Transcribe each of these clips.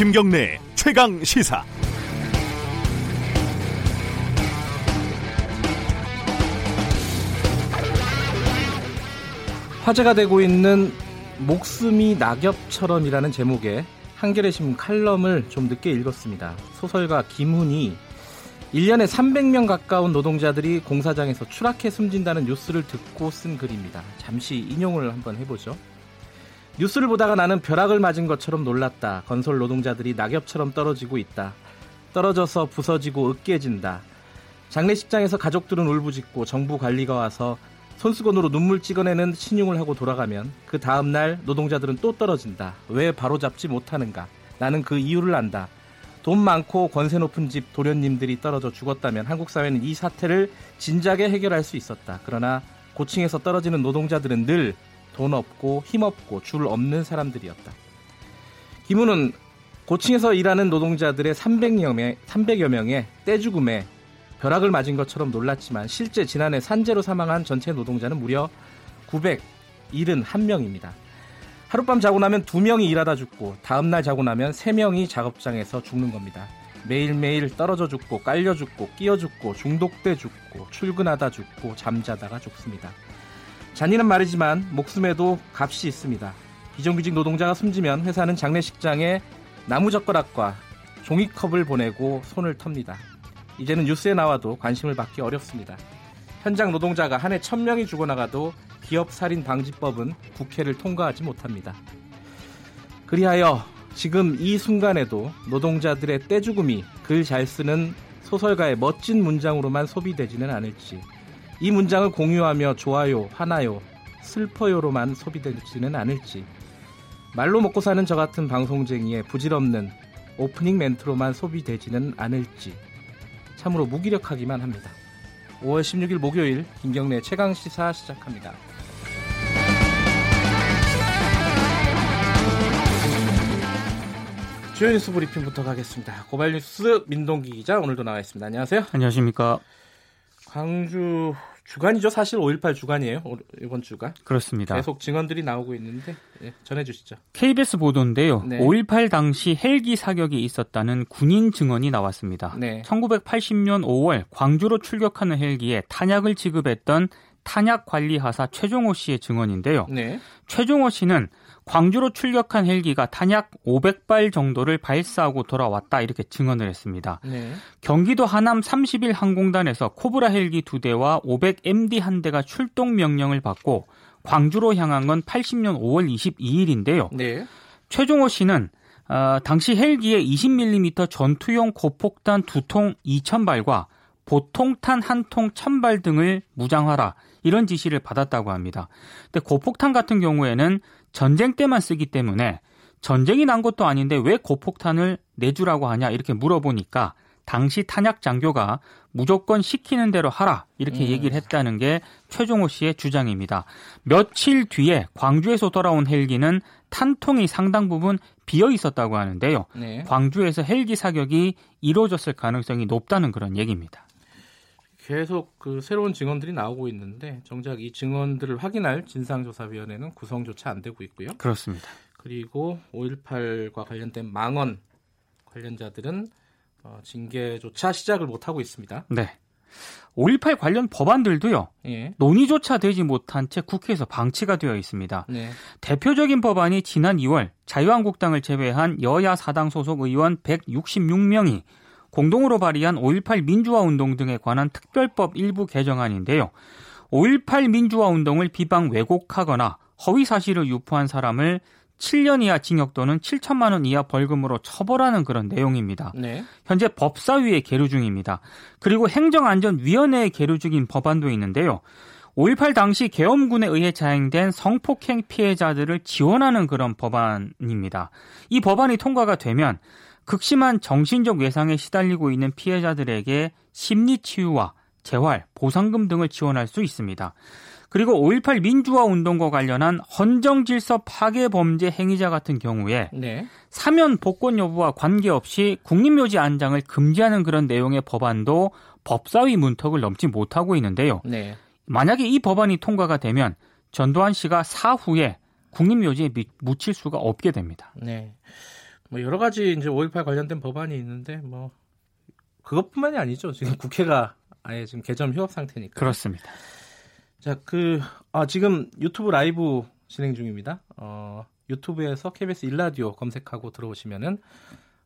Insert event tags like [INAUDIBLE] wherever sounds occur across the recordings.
김경래 최강 시사. 화제가 되고 있는 목숨이 낙엽처럼이라는 제목의 한겨레 신문 칼럼을 좀 늦게 읽었습니다. 소설가 김훈이 1년에 300명 가까운 노동자들이 공사장에서 추락해 숨진다는 뉴스를 듣고 쓴 글입니다. 잠시 인용을 한번 해보죠. 뉴스를 보다가 나는 벼락을 맞은 것처럼 놀랐다. 건설 노동자들이 낙엽처럼 떨어지고 있다. 떨어져서 부서지고 으깨진다. 장례식장에서 가족들은 울부짖고 정부 관리가 와서 손수건으로 눈물 찍어내는 신용을 하고 돌아가면 그 다음날 노동자들은 또 떨어진다. 왜 바로잡지 못하는가? 나는 그 이유를 안다. 돈 많고 권세 높은 집 도련님들이 떨어져 죽었다면 한국 사회는 이 사태를 진작에 해결할 수 있었다. 그러나 고층에서 떨어지는 노동자들은 늘 돈 없고 힘 없고 줄 없는 사람들이었다. 김우는 고층에서 일하는 노동자들의 300여, 명, 300여 명의 떼죽음에 벼락을 맞은 것처럼 놀랐지만 실제 지난해 산재로 사망한 전체 노동자는 무려 971명입니다. 하룻밤 자고 나면 두 명이 일하다 죽고 다음날 자고 나면 세 명이 작업장에서 죽는 겁니다. 매일매일 떨어져 죽고 깔려 죽고 끼어 죽고 중독돼 죽고 출근하다 죽고 잠자다가 죽습니다. 잔인한 말이지만 목숨에도 값이 있습니다. 비정규직 노동자가 숨지면 회사는 장례식장에 나무젓가락과 종이컵을 보내고 손을 텁니다. 이제는 뉴스에 나와도 관심을 받기 어렵습니다. 현장 노동자가 한해 천명이 죽어나가도 기업 살인 방지법은 국회를 통과하지 못합니다. 그리하여 지금 이 순간에도 노동자들의 떼죽음이 글 잘 쓰는 소설가의 멋진 문장으로만 소비되지는 않을지 이 문장을 공유하며 좋아요, 화나요, 슬퍼요로만 소비되지는 않을지 말로 먹고 사는 저 같은 방송쟁이의 부질없는 오프닝 멘트로만 소비되지는 않을지 참으로 무기력하기만 합니다. 5월 16일 목요일 김경래 최강 시사 시작합니다. 주요 뉴스 브리핑부터 가겠습니다. 고발 뉴스 민동기 기자 오늘도 나와 있습니다. 안녕하세요. 안녕하십니까. 광주 주간이죠. 사실 5.18 주간이에요. 이번 주가. 그렇습니다. 계속 증언들이 나오고 있는데 예, 전해주시죠. KBS 보도인데요. 네. 5.18 당시 헬기 사격이 있었다는 군인 증언이 나왔습니다. 네. 1980년 5월 광주로 출격하는 헬기에 탄약을 지급했던 탄약 관리 하사 최종호 씨의 증언인데요. 네. 최종호 씨는 광주로 출격한 헬기가 탄약 500발 정도를 발사하고 돌아왔다 이렇게 증언을 했습니다. 네. 경기도 하남 31 항공단에서 코브라 헬기 2대와 500MD 한 대가 출동 명령을 받고 광주로 향한 건 80년 5월 22일인데요. 네. 최종호 씨는 어, 당시 헬기에 20mm 전투용 고폭탄 두 통 2,000발과 보통탄 한 통 1,000발 등을 무장하라 이런 지시를 받았다고 합니다. 근데 고폭탄 같은 경우에는 전쟁 때만 쓰기 때문에 전쟁이 난 것도 아닌데 왜 고폭탄을 내주라고 하냐 이렇게 물어보니까 당시 탄약 장교가 무조건 시키는 대로 하라 이렇게 음. 얘기를 했다는 게 최종호 씨의 주장입니다. 며칠 뒤에 광주에서 돌아온 헬기는 탄통이 상당 부분 비어 있었다고 하는데요. 네. 광주에서 헬기 사격이 이루어졌을 가능성이 높다는 그런 얘기입니다. 계속 그 새로운 증언들이 나오고 있는데 정작 이 증언들을 확인할 진상조사위원회는 구성조차 안 되고 있고요. 그렇습니다. 그리고 5.18과 관련된 망언 관련자들은 어, 징계조차 시작을 못 하고 있습니다. 네. 5.18 관련 법안들도요. 예. 논의조차 되지 못한 채 국회에서 방치가 되어 있습니다. 네. 대표적인 법안이 지난 2월 자유한국당을 제외한 여야 사당 소속 의원 166명이 공동으로 발의한 5.18 민주화 운동 등에 관한 특별법 일부 개정안인데요. 5.18 민주화 운동을 비방 왜곡하거나 허위 사실을 유포한 사람을 7년 이하 징역 또는 7천만 원 이하 벌금으로 처벌하는 그런 내용입니다. 네. 현재 법사위에 계류 중입니다. 그리고 행정안전위원회에 계류 중인 법안도 있는데요. 5.18 당시 계엄군에 의해 자행된 성폭행 피해자들을 지원하는 그런 법안입니다. 이 법안이 통과가 되면 극심한 정신적 외상에 시달리고 있는 피해자들에게 심리 치유와 재활, 보상금 등을 지원할 수 있습니다. 그리고 5.18 민주화 운동과 관련한 헌정 질서 파괴 범죄 행위자 같은 경우에 네. 사면 복권 여부와 관계없이 국립묘지 안장을 금지하는 그런 내용의 법안도 법사위 문턱을 넘지 못하고 있는데요. 네. 만약에 이 법안이 통과가 되면 전두환 씨가 사후에 국립묘지에 묻힐 수가 없게 됩니다. 네. 뭐 여러 가지 이제 5.18 관련된 법안이 있는데 뭐 그것뿐만이 아니죠. 지금 국회가 아예 지금 개점 휴업 상태니까. 그렇습니다. 자, 그, 아, 지금 유튜브 라이브 진행 중입니다. 어, 유튜브에서 KBS 일라디오 검색하고 들어오시면은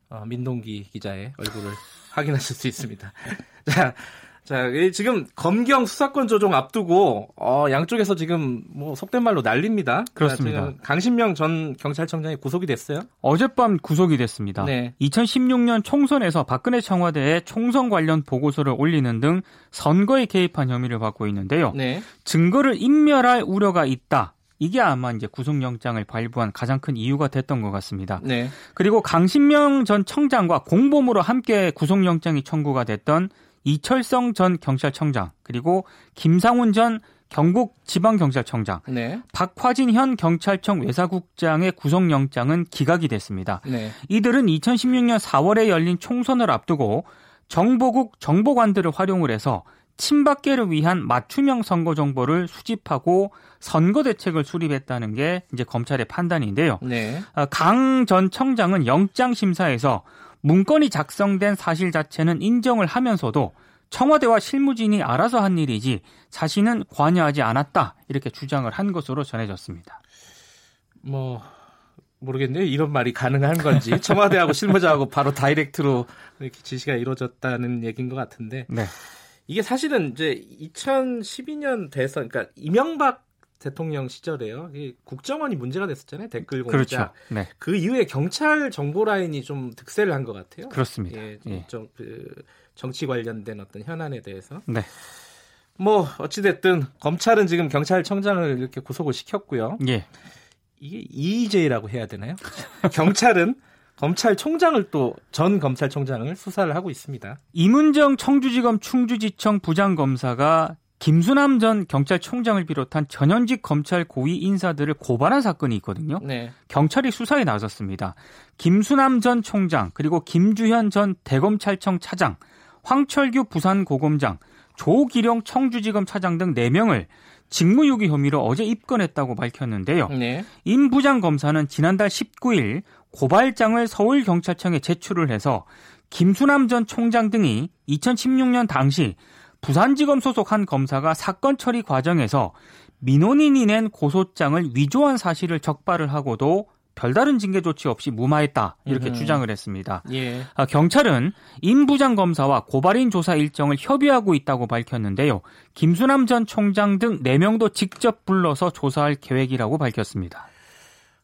어, 민동기 기자의 얼굴을 [LAUGHS] 확인하실 수 있습니다. [LAUGHS] 자, 자, 지금 검경 수사권 조정 앞두고 어, 양쪽에서 지금 뭐 속된 말로 난립니다. 그렇습니다. 강신명 전 경찰청장이 구속이 됐어요? 어젯밤 구속이 됐습니다. 네. 2016년 총선에서 박근혜 청와대에 총선 관련 보고서를 올리는 등 선거에 개입한 혐의를 받고 있는데요. 네. 증거를 인멸할 우려가 있다. 이게 아마 이제 구속영장을 발부한 가장 큰 이유가 됐던 것 같습니다. 네. 그리고 강신명 전 청장과 공범으로 함께 구속영장이 청구가 됐던 이철성 전 경찰청장 그리고 김상훈 전 경북 지방경찰청장, 네. 박화진 현 경찰청 외사국장의 구속영장은 기각이 됐습니다. 네. 이들은 2016년 4월에 열린 총선을 앞두고 정보국 정보관들을 활용을 해서 친박계를 위한 맞춤형 선거 정보를 수집하고 선거 대책을 수립했다는 게 이제 검찰의 판단인데요. 네. 아, 강전 청장은 영장 심사에서 문건이 작성된 사실 자체는 인정을 하면서도 청와대와 실무진이 알아서 한 일이지 자신은 관여하지 않았다 이렇게 주장을 한 것으로 전해졌습니다. 뭐 모르겠네요. 이런 말이 가능한 건지 [LAUGHS] 청와대하고 실무자하고 바로 다이렉트로 이렇게 지시가 이루어졌다는 얘기인 것 같은데 네. 이게 사실은 이제 2012년 대선 그러니까 이명박 대통령 시절에요. 국정원이 문제가 됐었잖아요. 댓글 공작. 그렇죠. 네. 그 이후에 경찰 정보 라인이 좀 득세를 한 것 같아요. 그렇습니다. 예, 예. 좀, 그 정치 관련된 어떤 현안에 대해서. 네. 뭐 어찌 됐든 검찰은 지금 경찰청장을 이렇게 구속을 시켰고요. 예. 이게 EJ라고 해야 되나요? [LAUGHS] 경찰은 검찰총장을 또 전 검찰총장을 수사를 하고 있습니다. 이문정 청주지검 충주지청 부장검사가 김수남 전 경찰총장을 비롯한 전현직 검찰 고위 인사들을 고발한 사건이 있거든요. 네. 경찰이 수사에 나섰습니다. 김수남 전 총장 그리고 김주현 전 대검찰청 차장, 황철규 부산고검장, 조기룡 청주지검 차장 등 4명을 직무유기 혐의로 어제 입건했다고 밝혔는데요. 네. 임 부장 검사는 지난달 19일 고발장을 서울경찰청에 제출을 해서 김수남 전 총장 등이 2016년 당시 부산지검 소속 한 검사가 사건 처리 과정에서 민원인이 낸 고소장을 위조한 사실을 적발을 하고도 별다른 징계 조치 없이 무마했다 이렇게 음. 주장을 했습니다. 예. 아, 경찰은 임 부장 검사와 고발인 조사 일정을 협의하고 있다고 밝혔는데요. 김수남 전 총장 등 4명도 직접 불러서 조사할 계획이라고 밝혔습니다.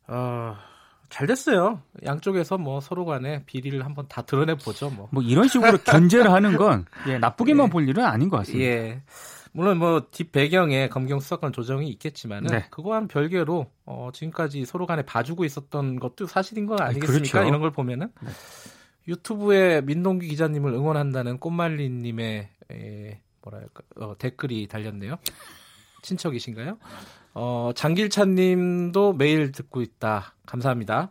어... 잘 됐어요. 양쪽에서 뭐 서로 간에 비리를 한번 다 드러내 보죠. 뭐. 뭐 이런 식으로 견제를 하는 건 [LAUGHS] 예, 나쁘게만 예. 볼 일은 아닌 것 같습니다. 예. 물론 뭐 뒷 배경에 검경 수사권 조정이 있겠지만은 네. 그거와는 별개로 어, 지금까지 서로 간에 봐주고 있었던 것도 사실인 거 아니겠습니까? 그렇죠. 이런 걸 보면은 네. 유튜브에 민동기 기자님을 응원한다는 꽃말리님의 에, 뭐랄까 어, 댓글이 달렸네요. 친척이신가요? 어, 장길찬 님도 매일 듣고 있다. 감사합니다.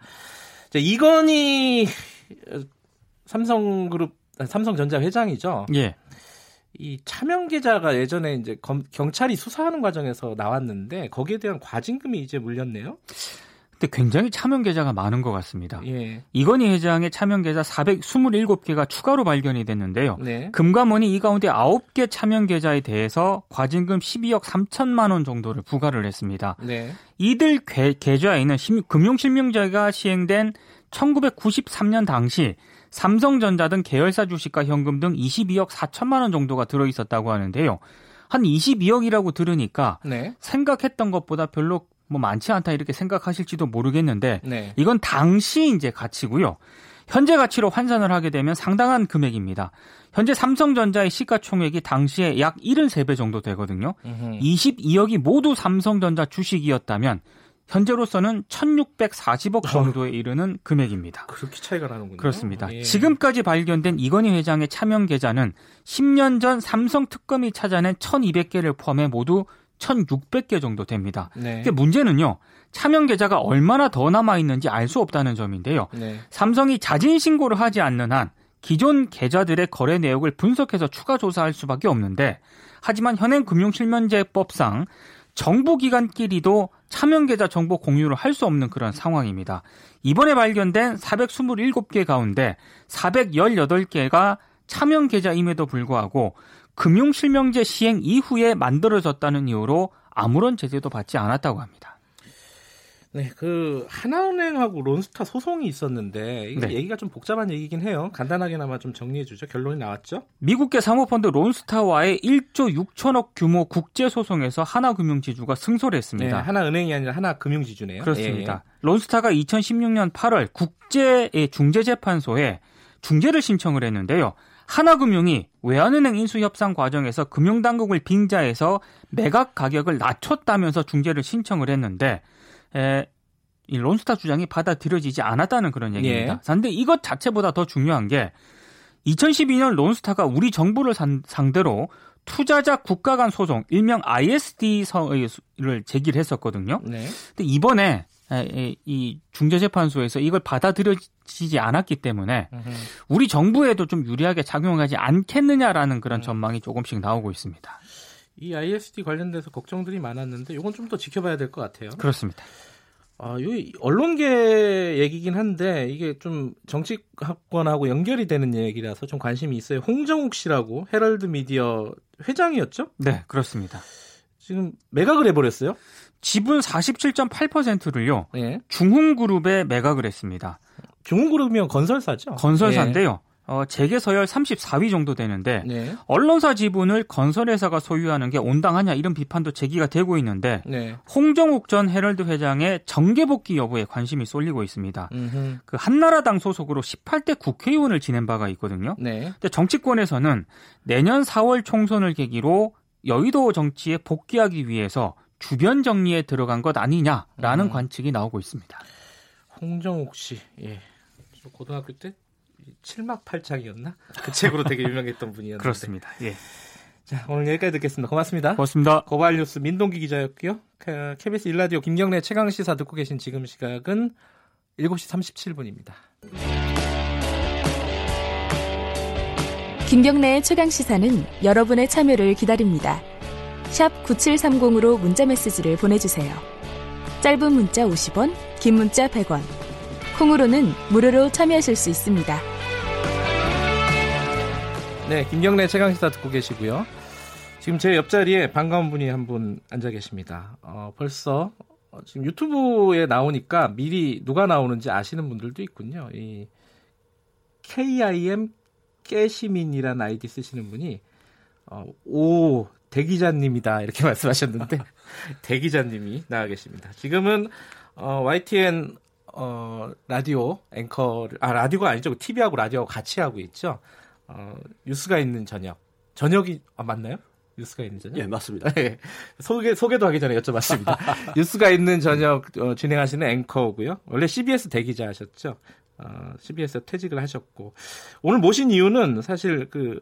자, 이건희 삼성그룹, 삼성전자 회장이죠. 예. 이 차명 계좌가 예전에 이제 검, 경찰이 수사하는 과정에서 나왔는데 거기에 대한 과징금이 이제 물렸네요. 근데 굉장히 차명 계좌가 많은 것 같습니다. 예. 이건희 회장의 차명 계좌 427개가 추가로 발견이 됐는데요. 네. 금감원이 이 가운데 9개 차명 계좌에 대해서 과징금 12억 3천만 원 정도를 부과를 했습니다. 네. 이들 계좌에는 금융실명제가 시행된 1993년 당시 삼성전자 등 계열사 주식과 현금 등 22억 4천만 원 정도가 들어 있었다고 하는데요. 한 22억이라고 들으니까 네. 생각했던 것보다 별로 뭐 많지 않다 이렇게 생각하실지도 모르겠는데 네. 이건 당시 이제 가치고요. 현재 가치로 환산을 하게 되면 상당한 금액입니다. 현재 삼성전자의 시가총액이 당시에 약 73배 정도 되거든요. 으흠. 22억이 모두 삼성전자 주식이었다면 현재로서는 1,640억 정도에 이르는 금액입니다. 그렇게 차이가 나는군요. 그렇습니다. 예. 지금까지 발견된 이건희 회장의 차명 계좌는 10년 전 삼성 특검이 찾아낸 1,200개를 포함해 모두 1,600개 정도 됩니다. 네. 문제는요. 차명 계좌가 얼마나 더 남아 있는지 알 수 없다는 점인데요. 네. 삼성이 자진 신고를 하지 않는 한 기존 계좌들의 거래 내역을 분석해서 추가 조사할 수밖에 없는데 하지만 현행 금융실명제법상 정부 기관끼리도 차명 계좌 정보 공유를 할 수 없는 그런 상황입니다. 이번에 발견된 427개 가운데 418개가 차명 계좌임에도 불구하고 금융실명제 시행 이후에 만들어졌다는 이유로 아무런 제재도 받지 않았다고 합니다. 네, 그 하나은행하고 론스타 소송이 있었는데 이게 네. 얘기가 좀 복잡한 얘기긴 해요. 간단하게나마 좀 정리해 주죠. 결론이 나왔죠? 미국계 사모펀드 론스타와의 1조 6천억 규모 국제 소송에서 하나금융지주가 승소를 했습니다. 네, 하나은행이 아니라 하나금융지주네요. 그렇습니다. 예. 론스타가 2016년 8월 국제의 중재재판소에 중재를 신청을 했는데요. 하나금융이 외환은행 인수 협상 과정에서 금융당국을 빙자해서 매각 가격을 낮췄다면서 중재를 신청을 했는데 에, 이 론스타 주장이 받아들여지지 않았다는 그런 얘기입니다. 예. 그런데 이것 자체보다 더 중요한 게 2012년 론스타가 우리 정부를 산, 상대로 투자자 국가 간 소송, 일명 ISD를 제기를 했었거든요. 네. 근데 이번에 이 중재재판소에서 이걸 받아들여지지 않았기 때문에 우리 정부에도 좀 유리하게 작용하지 않겠느냐라는 그런 음. 전망이 조금씩 나오고 있습니다. 이 ISD 관련돼서 걱정들이 많았는데 이건 좀 더 지켜봐야 될 것 같아요. 그렇습니다. 아, 요 언론계 얘기긴 한데 이게 좀 정치학권하고 연결이 되는 얘기라서 좀 관심이 있어요. 홍정욱 씨라고 헤럴드 미디어 회장이었죠? 네, 그렇습니다. 지금 매각을 해버렸어요? 지분 47.8%를요. 네. 중흥그룹에 매각을 했습니다. 중흥그룹이면 건설사죠? 건설사인데요. 어, 재계 서열 34위 정도 되는데 네. 언론사 지분을 건설회사가 소유하는 게 온당하냐 이런 비판도 제기가 되고 있는데 네. 홍정욱 전 헤럴드 회장의 정계 복귀 여부에 관심이 쏠리고 있습니다. 음흠. 그 한나라당 소속으로 18대 국회의원을 지낸 바가 있거든요. 네. 근데 정치권에서는 내년 4월 총선을 계기로 여의도 정치에 복귀하기 위해서 주변 정리에 들어간 것 아니냐라는 음. 관측이 나오고 있습니다. 홍정욱 씨, 예. 고등학교 때 칠막팔창이었나? 그 [LAUGHS] 책으로 되게 유명했던 분이었는데. 그렇습니다. 예. 자, 오늘 여기까지 듣겠습니다. 고맙습니다. 고맙습니다. 고발 뉴스 민동기 기자였고요. KBS 일라디오 김경래 최강 시사 듣고 계신 지금 시각은 7시 37분입니다. 김경래의 최강 시사는 여러분의 참여를 기다립니다. 샵 9730으로 문자 메시지를 보내주세요. 짧은 문자 50원, 긴 문자 100원. 콩으로는 무료로 참여하실 수 있습니다. 네, 김경래 최강시사 듣고 계시고요. 지금 제 옆자리에 반가운 분이 한 분 앉아 계십니다. 어, 벌써 어, 지금 유튜브에 나오니까 미리 누가 나오는지 아시는 분들도 있군요. 이 KIM 깨시민이라는 아이디 쓰시는 분이 어, 오 대기자님이다 이렇게 [LAUGHS] 말씀하셨는데 대기자님이 나와 계십니다. 지금은 어, YTN 어, 라디오 앵커를, 아, 라디오가 아니죠. TV하고 라디오하고 같이 하고 있죠. 어, 뉴스가 있는 저녁. 저녁이, 아, 맞나요? 뉴스가 있는 저녁? 예, 맞습니다. [LAUGHS] 예. 소개, 소개도 하기 전에 여쭤봤습니다. [LAUGHS] 뉴스가 있는 저녁 어, 진행하시는 앵커고요. 원래 CBS 대기자 하셨죠. 어, CBS 퇴직을 하셨고. 오늘 모신 이유는 사실 그,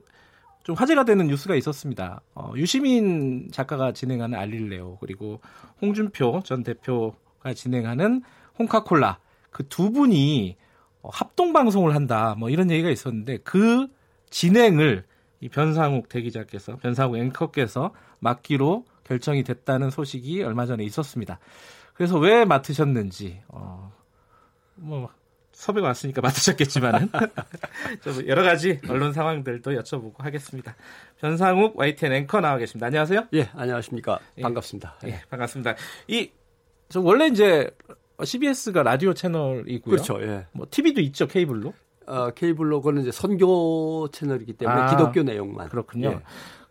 좀 화제가 되는 뉴스가 있었습니다. 어, 유시민 작가가 진행하는 알릴레오, 그리고 홍준표 전 대표가 진행하는 홍카콜라 그 두 분이 어, 합동 방송을 한다 뭐 이런 얘기가 있었는데 그 진행을 이 변상욱 대기자께서 변상욱 앵커께서 맡기로 결정이 됐다는 소식이 얼마 전에 있었습니다. 그래서 왜 맡으셨는지 어 뭐 섭외가 왔으니까 맡으셨겠지만은 [LAUGHS] 좀 여러 가지 언론 상황들도 여쭤보고 하겠습니다. 변상욱 YTN 앵커 나와 계십니다. 안녕하세요. 예, 안녕하십니까. 예. 반갑습니다. 예, 예 반갑습니다. 이 저 원래 이제 CBS가 라디오 채널이고요. 그렇죠. 예. 뭐 TV도 있죠 케이블로. 어, 케이블로 그는 이제 선교 채널이기 때문에 아, 기독교 내용만. 그렇군요. 예.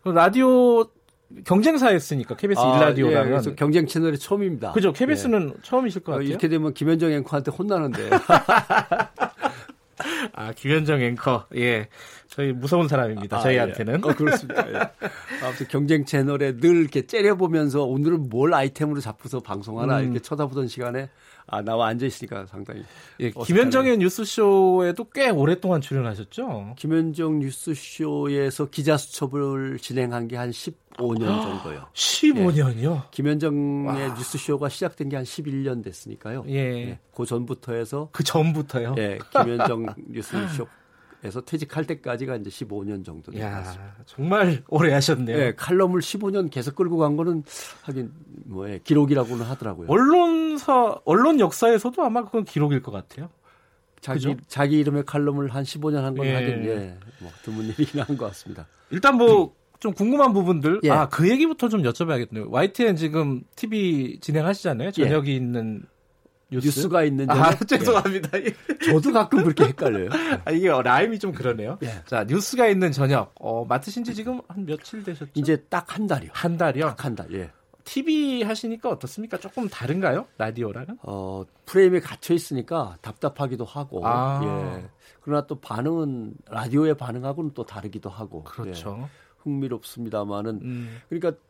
그 라디오 경쟁사였으니까 KBS 아, 일라디오라는. 예, 그래서 경쟁 채널이 처음입니다. 그죠. KBS는 예. 처음이실 것 어, 같아요. 이렇게 되면 김현정 앵커한테 혼나는데. [LAUGHS] 아 김현정 앵커. 예. 저희 무서운 사람입니다. 아, 저희한테는. 예. 어, 그렇습니다. 예. 아무튼 경쟁 채널에 늘 이렇게 째려보면서 오늘은 뭘 아이템으로 잡고서 방송하나 음. 이렇게 쳐다보던 시간에 아 나와 앉아 있으니까 상당히. 예, 김현정의 뉴스쇼에도 꽤 오랫동안 출연하셨죠? 김현정 뉴스쇼에서 기자 수첩을 진행한 게 한 15년 정도요. 15년이요? 예. 김현정의 와. 뉴스쇼가 시작된 게 한 11년 됐으니까요. 예. 예. 그 전부터 해서 그 전부터요? 예. 김현정 [LAUGHS] 뉴스쇼 에서 퇴직할 때까지가 이제 15년 정도 됐습니다. 정말 오래 하셨네요. 네, 칼럼을 15년 계속 끌고 간 거는 하긴 뭐 예, 기록이라고는 하더라고요. 언론사 언론 역사에서도 아마 그건 기록일 것 같아요. 자기 그죠? 자기 이름의 칼럼을 한 15년 한 건 예. 하긴 예. 뭐 드문 일이긴 한 것 같습니다. 일단 뭐 좀 궁금한 부분들 예. 아그 얘기부터 좀 여쭤봐야겠네요. YTN 지금 TV 진행하시잖아요. 저녁이 예. 있는 뉴스? 가 있는 아, [LAUGHS] 죄송합니다. 예. 저도 가끔 그렇게 헷갈려요. [LAUGHS] 아, 이게 라임이 좀 그러네요. 예. 자, 뉴스가 있는 저녁. 어, 맡으신 지 지금 한 며칠 되셨죠? 이제 딱 한 달이요. 한 달이요? 딱 한 달, 예. TV 하시니까 어떻습니까? 조금 다른가요? 라디오랑은? 어, 프레임에 갇혀 있으니까 답답하기도 하고. 아. 예. 그러나 또 반응은 라디오의 반응하고는 또 다르기도 하고. 그렇죠. 예. 흥미롭습니다만은 음. 그러니까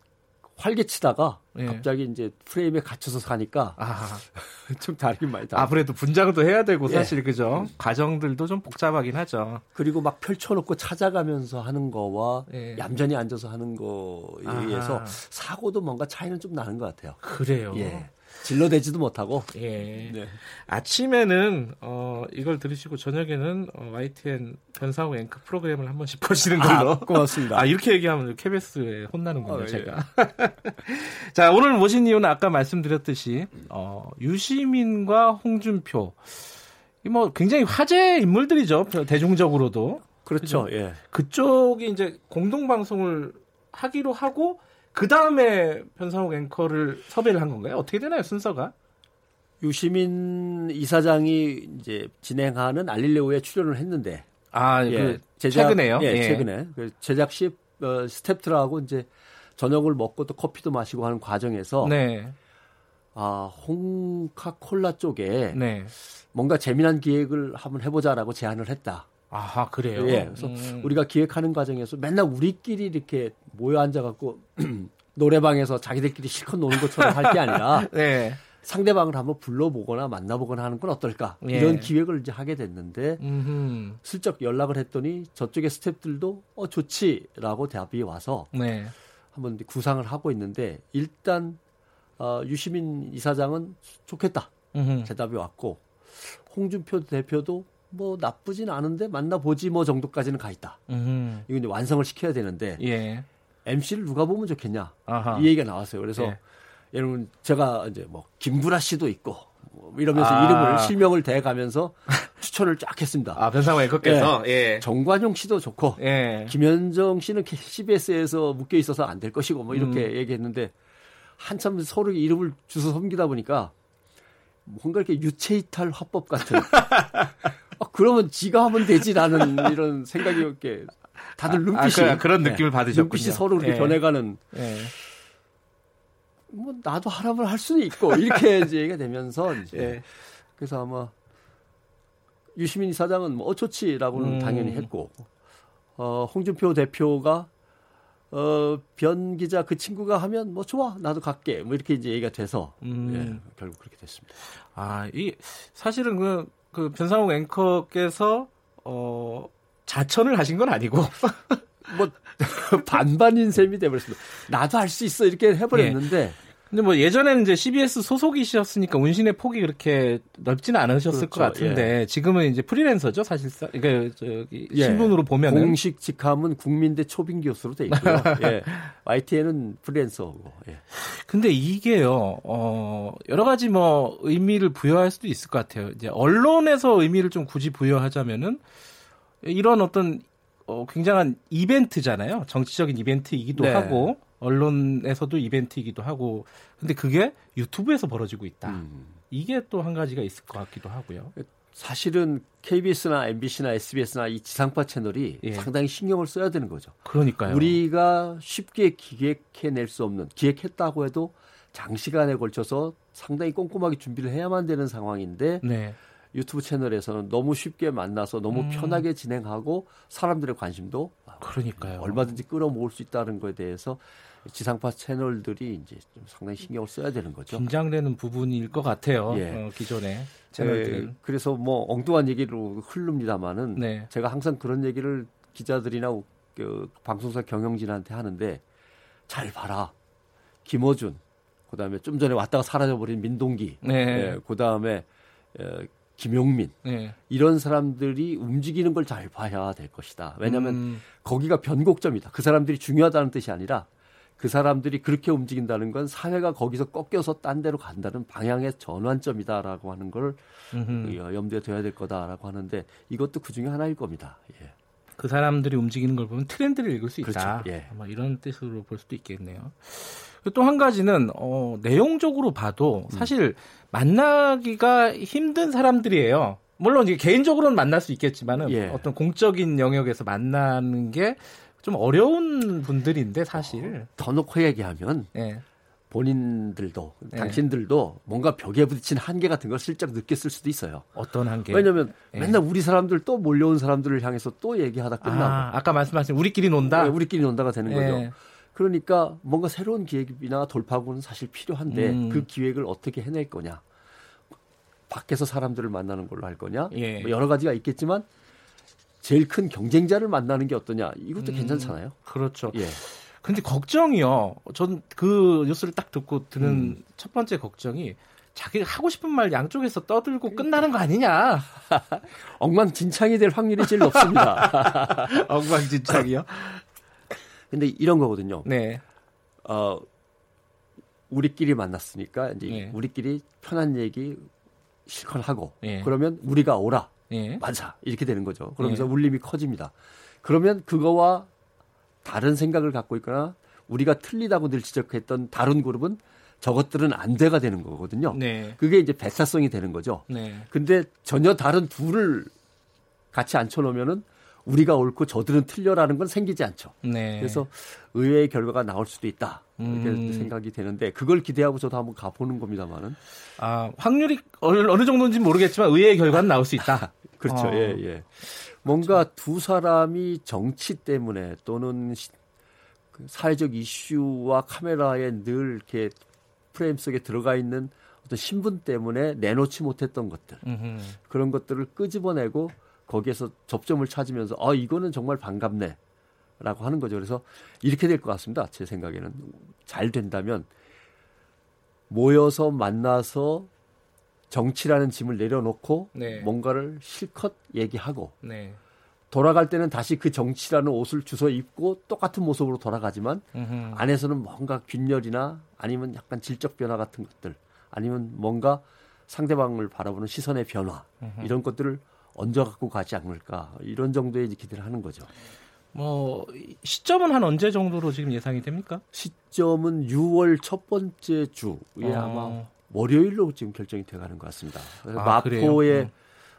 활개치다가 예. 갑자기 이제 프레임에 갇혀서 사니까 아. [LAUGHS] 좀 다르긴 많이 다. 아무래도 분장도 해야 되고 예. 사실 그죠. 과정들도 좀 복잡하긴 하죠. 그리고 막 펼쳐놓고 찾아가면서 하는 거와 예. 얌전히 앉아서 하는 거에 의해서 사고도 뭔가 차이는 좀 나는 것 같아요. 그래요. 예. 질러대지도 못하고. 예. 네. 아침에는 어 이걸 들으시고 저녁에는 어, YTN 변상우 앵커 프로그램을 한 번씩 보시는 걸로. 아, 고맙습니다. 아 이렇게 얘기하면 KBS에 혼나는군요, 어, 예. 제가. [LAUGHS] 자 오늘 모신 이유는 아까 말씀드렸듯이 어, 유시민과 홍준표. 뭐 굉장히 화제 인물들이죠 대중적으로도. 그렇죠. 그죠? 예. 그쪽이 이제 공동 방송을 하기로 하고 그 다음에 변상욱 앵커를 섭외를 한 건가요? 어떻게 되나요 순서가? 유시민 이사장이 이제 진행하는 알릴레오에 출연을 했는데 아, 예, 그 제작, 최근에요? 예, 예. 최근에 그 제작 시 어, 스탭들하고 이제 저녁을 먹고 또 커피도 마시고 하는 과정에서 네. 아 홍카콜라 쪽에 네. 뭔가 재미난 기획을 한번 해보자라고 제안을 했다. 아하 그래요. 예. 그래서 음. 우리가 기획하는 과정에서 맨날 우리끼리 이렇게 모여 앉아갖고 [CLEARS THROAT] 노래방에서 자기들끼리 실컷 노는 것처럼 할 게 아니라 [LAUGHS] 네. 상대방을 한번 불러보거나 만나보거나 하는 건 어떨까 예. 이런 기획을 이제 하게 됐는데 음흠. 슬쩍 연락을 했더니 저쪽의 스탭들도 어 좋지라고 대답이 와서 네. 한번 구상을 하고 있는데 일단 어, 유시민 이사장은 좋겠다 음흠. 대답이 왔고 홍준표 대표도 뭐 나쁘진 않은데 만나보지 뭐 정도까지는 가 있다. 음. 이거 이제 완성을 시켜야 되는데 예. MC를 누가 보면 좋겠냐 아하. 이 얘기가 나왔어요. 그래서 예. 여러분 제가 이제 뭐 김구라 씨도 있고 뭐 이러면서 아. 이름을 실명을 대가면서 [LAUGHS] 추천을 쫙 했습니다. 아 변상호 앵커께서 예. 예. 정관용 씨도 좋고 예. 김현정 씨는 CBS에서 묶여 있어서 안 될 것이고 뭐 이렇게 음. 얘기했는데 한참 서로 이름을 주워 섬기다 보니까 뭔가 이렇게 유체이탈 화법 같은 [LAUGHS] 아, 그러면 지가 하면 되지라는 이런 생각이 이렇게 다들 눈빛이 아, 그, 런 느낌을 네. 받으셨군요. 눈빛이 서로 이렇게 네. 변해가는. 네. 뭐 나도 하라면 할 수는 있고 이렇게 이제 얘기가 되면서 이제 네. 그래서 아마 유시민 사장은 뭐 어 좋지라고는 음. 당연히 했고 어 홍준표 대표가 어, 변 기자 그 친구가 하면 뭐 좋아 나도 갈게 뭐 이렇게 이제 얘기가 돼서 음. 예, 결국 그렇게 됐습니다. 아, 이 사실은 그 그 변상욱 앵커께서 어 자천을 하신 건 아니고 뭐 [LAUGHS] 반반인 셈이 돼버렸습니다. 나도 할 수 있어 이렇게 해버렸는데 네. 근데 뭐 예전에는 이제 CBS 소속이셨으니까 운신의 폭이 그렇게 넓지는 않으셨을 그렇죠. 것 같은데 예. 지금은 이제 프리랜서죠 사실상. 그러니까 저기 예. 신분으로 보면 공식 직함은 국민대 초빙 교수로 돼 있고요. 예. [LAUGHS] YTN은 프리랜서고. 예. 근데 이게요. 어 여러 가지 뭐 의미를 부여할 수도 있을 것 같아요. 이제 언론에서 의미를 좀 굳이 부여하자면은 이런 어떤 어 굉장한 이벤트잖아요. 정치적인 이벤트이기도 네. 하고 언론에서도 이벤트이기도 하고 근데 그게 유튜브에서 벌어지고 있다. 음. 이게 또 한 가지가 있을 것 같기도 하고요. 사실은 KBS나 MBC나 SBS나 이 지상파 채널이 예. 상당히 신경을 써야 되는 거죠. 그러니까요. 우리가 쉽게 기획해낼 수 없는 기획했다고 해도 장시간에 걸쳐서 상당히 꼼꼼하게 준비를 해야만 되는 상황인데 네. 유튜브 채널에서는 너무 쉽게 만나서 너무 음. 편하게 진행하고 사람들의 관심도 그러니까요. 얼마든지 끌어모을 수 있다는 것에 대해서 지상파 채널들이 이제 좀 상당히 신경을 써야 되는 거죠. 긴장되는 부분일 것 같아요. 예. 어, 기존에 채널들. 네, 그래서 뭐 엉뚱한 얘기로 흐릅니다만은 네. 제가 항상 그런 얘기를 기자들이나 그 방송사 경영진한테 하는데 잘 봐라. 김어준, 그다음에 좀 전에 왔다가 사라져버린 민동기, 네. 예, 그다음에 예, 김용민 네. 이런 사람들이 움직이는 걸 잘 봐야 될 것이다. 왜냐하면 음. 거기가 변곡점이다. 그 사람들이 중요하다는 뜻이 아니라 그 사람들이 그렇게 움직인다는 건 사회가 거기서 꺾여서 딴 데로 간다는 방향의 전환점이다라고 하는 걸 음흠. 염두에 둬야 될 거다라고 하는데 이것도 그 중에 하나일 겁니다. 예. 그 사람들이 움직이는 걸 보면 트렌드를 읽을 수 있다. 그렇죠. 예. 아마 이런 뜻으로 볼 수도 있겠네요. 또 한 가지는 어, 내용적으로 봐도 음. 사실 음. 만나기가 힘든 사람들이에요. 물론 이제 개인적으로는 만날 수 있겠지만은 예. 어떤 공적인 영역에서 만나는 게 좀 어려운 분들인데 사실 어, 더 놓고 얘기하면 예. 본인들도 네. 당신들도 뭔가 벽에 부딪힌 한계 같은 걸 슬쩍 느꼈을 수도 있어요. 어떤 한계? 왜냐하면 네. 맨날 우리 사람들 또 몰려온 사람들을 향해서 또 얘기하다 끝나고 아, 아까 말씀하신 우리끼리 논다. 네, 우리끼리 논다가 되는 네. 거죠. 그러니까 뭔가 새로운 기획이나 돌파구는 사실 필요한데 음. 그 기획을 어떻게 해낼 거냐. 밖에서 사람들을 만나는 걸로 할 거냐. 예. 뭐 여러 가지가 있겠지만 제일 큰 경쟁자를 만나는 게 어떠냐. 이것도 음, 괜찮잖아요. 그렇죠. 예. 근데 걱정이요. 전 그 뉴스를 딱 듣고 드는 음. 첫 번째 걱정이 자기가 하고 싶은 말 양쪽에서 떠들고 끝나는 거 아니냐. [LAUGHS] 엉망진창이 될 확률이 제일 높습니다. [LAUGHS] 엉망진창이요? 근데 이런 거거든요. 네. 어, 우리끼리 만났으니까 이제 네. 우리끼리 편한 얘기 실컷 하고 네. 그러면 우리가 오라. 네. 맞아. 이렇게 되는 거죠. 그러면서 네. 울림이 커집니다. 그러면 그거와 다른 생각을 갖고 있거나 우리가 틀리다고 늘 지적했던 다른 그룹은 저것들은 안 돼가 되는 거거든요. 네. 그게 이제 배사성이 되는 거죠. 네. 근데 전혀 다른 둘을 같이 앉혀놓으면은 우리가 옳고 저들은 틀려라는 건 생기지 않죠. 네. 그래서 의외의 결과가 나올 수도 있다. 이렇게 음. 생각이 되는데 그걸 기대하고 저도 한번 가보는 겁니다만은. 아 확률이 어느, 어느 정도인지 모르겠지만 의외의 결과는 나올 수 있다. [LAUGHS] 그렇죠. 어. 예, 예. 뭔가 두 사람이 정치 때문에 또는 그 사회적 이슈와 카메라에 늘 이렇게 프레임 속에 들어가 있는 어떤 신분 때문에 내놓지 못했던 것들 음흠. 그런 것들을 끄집어내고 거기에서 접점을 찾으면서 아 이거는 정말 반갑네 라고 하는 거죠 그래서 이렇게 될 것 같습니다 제 생각에는 잘 된다면 모여서 만나서 정치라는 짐을 내려놓고 네. 뭔가를 실컷 얘기하고 네. 돌아갈 때는 다시 그 정치라는 옷을 주워 입고 똑같은 모습으로 돌아가지만 음흠. 안에서는 뭔가 균열이나 아니면 약간 질적 변화 같은 것들 아니면 뭔가 상대방을 바라보는 시선의 변화 음흠. 이런 것들을 얹어 갖고 가지 않을까 이런 정도의 기대를 하는 거죠. 뭐 시점은 한 언제 정도로 지금 예상이 됩니까? 시점은 6월 첫 번째 주에 어. 아마 월요일로 지금 결정이 돼가는 것 같습니다. 아, 마포의 음.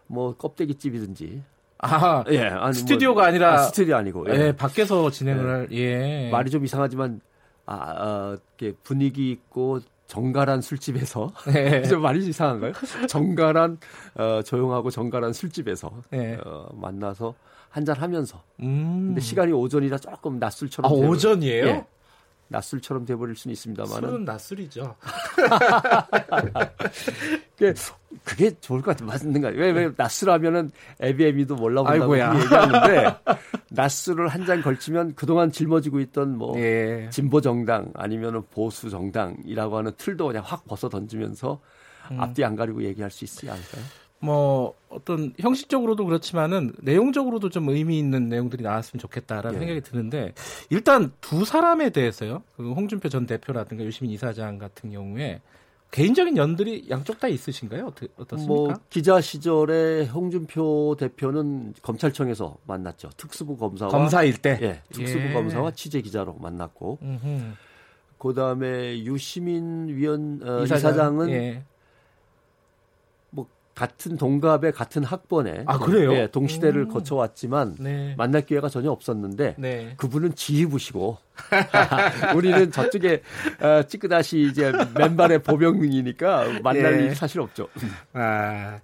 뭐 껍데기 집이든지 아, 예, 아니, 스튜디오가 뭐, 아니라 아, 스튜디오 아니고 예, 예 밖에서 진행을 예. 할 예. 말이 좀 이상하지만 아, 아 이렇게 분위기 있고 정갈한 술집에서 [LAUGHS] 네. [LAUGHS] 좀 말이 이상한가요? 정갈한 어, 조용하고 정갈한 술집에서 네. 어, 만나서 한잔 하면서 음. 근데 시간이 오전이라 조금 낮술처럼 아, 오전이에요? 예. 낮술처럼 돼버릴 수는 있습니다만. 술은 낮술이죠. [LAUGHS] 그게, 그게 좋을 것 같아요. 맞는 거예요. 왜, 왜 낮술하면은 에비에비도 몰라본다고 얘기하는데 [LAUGHS] 낮술을 한잔 걸치면 그동안 짊어지고 있던 뭐 예. 진보 정당 아니면은 보수 정당이라고 하는 틀도 그냥 확 벗어 던지면서 음. 앞뒤 안 가리고 얘기할 수 있지 않을까요? 뭐 어떤 형식적으로도 그렇지만은 내용적으로도 좀 의미 있는 내용들이 나왔으면 좋겠다라는 예. 생각이 드는데 일단 두 사람에 대해서요. 그 홍준표 전 대표라든가 유시민 이사장 같은 경우에 개인적인 연들이 양쪽 다 있으신가요? 어떻, 어떻습니까? 뭐 기자 시절에 홍준표 대표는 검찰청에서 만났죠. 특수부 검사와 검사일 때. 예. 특수부 예. 검사와 취재 기자로 만났고. 그 다음에 유시민 위원 어, 이사장. 이사장은 예. 같은 동갑의 같은 학번에 아 그래요? 예, 동시대를 오. 거쳐왔지만 네. 만날 기회가 전혀 없었는데 네. 그분은 지휘부시고 [LAUGHS] 우리는 저쪽에 어, 찌끄다시 이제 맨발의 보병이니까 만날 예. 일이 사실 없죠. 아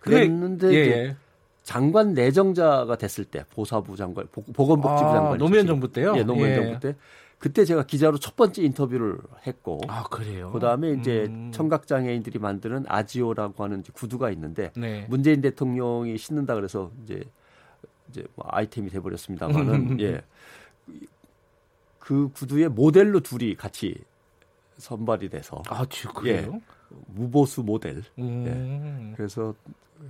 그랬는데 예, 예. 장관 내정자가 됐을 때 보사부 장관, 보 건복지부 아, 장관 노무현 정부 때요? 예, 노무현 예. 정부 때 그때 제가 기자로 첫 번째 인터뷰를 했고 아 그래요. 그다음에 이제 음. 청각 장애인들이 만드는 아지오라고 하는 구두가 있는데 네. 문재인 대통령이 신는다 그래서 이제 이제 뭐 아이템이 돼 버렸습니다만은 예. 그 구두의 모델로 둘이 같이 선발이 돼서 아, 그래요? 예. 무보수 모델. 음. 예. 그래서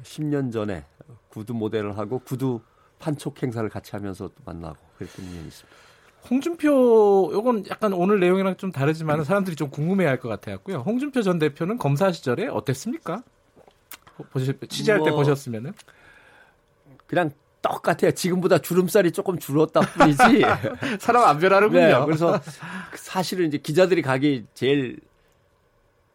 10년 전에 구두 모델을 하고 구두 판촉 행사를 같이 하면서 만나고 그랬던 인연이 있습니다. 홍준표 요건 약간 오늘 내용이랑 좀 다르지만 사람들이 좀 궁금해할 것 같아요. 홍준표 전 대표는 검사 시절에 어땠습니까? 보실 취재할 뭐, 때 보셨으면은 그냥 똑같아요. 지금보다 주름살이 조금 줄었다 뿐이지. [LAUGHS] 사람 안 변하는군요. 네, 그래서 사실은 이제 기자들이 가기 제일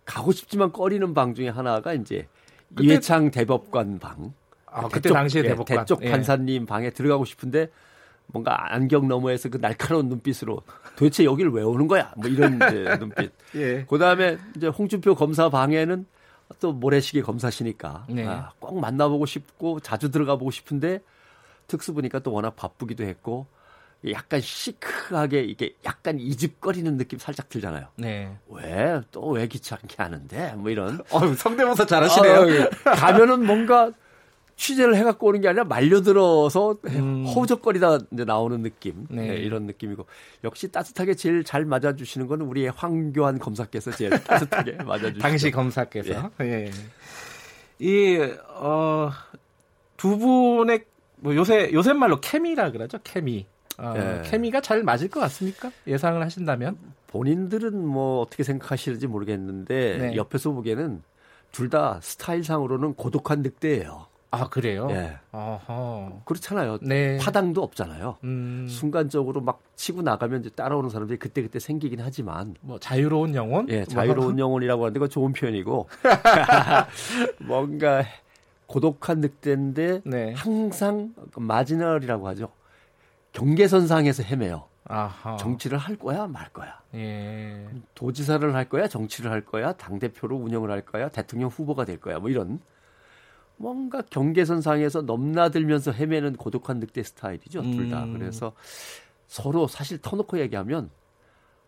가고 싶지만 꺼리는 방 중에 하나가 이제 그때, 이회창 대법관 방. 아, 그때 대쪽, 당시에 예, 대법관. 대쪽 예. 판사님 방에 들어가고 싶은데 뭔가 안경 너머에서 그 날카로운 눈빛으로 도대체 여기를 왜 오는 거야? 뭐 이런 이제 [LAUGHS] 눈빛. 예. 그 다음에 이제 홍준표 검사 방에는 또 모래시계 검사시니까 네. 아, 꼭 만나보고 싶고 자주 들어가 보고 싶은데 특수부니까 또 워낙 바쁘기도 했고 약간 시크하게 이게 약간 이집거리는 느낌 살짝 들잖아요. 네. 왜 또 왜 귀찮게 하는데 뭐 이런. [LAUGHS] 어, 성대모사 잘하시네요. 아, 가면은 뭔가 취재를 해갖고 오는 게 아니라 말려들어서 음. 허우적거리다 이제 나오는 느낌 네. 네, 이런 느낌이고 역시 따뜻하게 제일 잘 맞아주시는 건 우리의 황교안 검사께서 제일 [LAUGHS] 따뜻하게 맞아주시죠. 당시 검사께서 예. 예. 이어 두 분의 뭐 요새 요새 말로 케미라 그러죠 케미. 어, 예. 케미가 잘 맞을 것 같습니까? 예상을 하신다면 본인들은 뭐 어떻게 생각하시는지 모르겠는데 네. 옆에서 보기에는 둘 다 스타일상으로는 고독한 늑대예요. 아 그래요? 예. 그렇잖아요. 네. 파당도 없잖아요. 음. 순간적으로 막 치고 나가면 이제 따라오는 사람들이 그때 그때 생기긴 하지만 뭐 자유로운 영혼? 예, 자유로운 영혼이라고 하는데 그건 좋은 표현이고 [LAUGHS] [LAUGHS] 뭔가 고독한 늑대인데 네. 항상 마지널이라고 하죠. 경계선상에서 헤매요. 아하. 정치를 할 거야 말 거야. 예. 도지사를 할 거야 정치를 할 거야 당 대표로 운영을 할 거야 대통령 후보가 될 거야 뭐 이런 뭔가 경계선상에서 넘나들면서 헤매는 고독한 늑대 스타일이죠, 둘 다. 음. 그래서 서로 사실 터놓고 얘기하면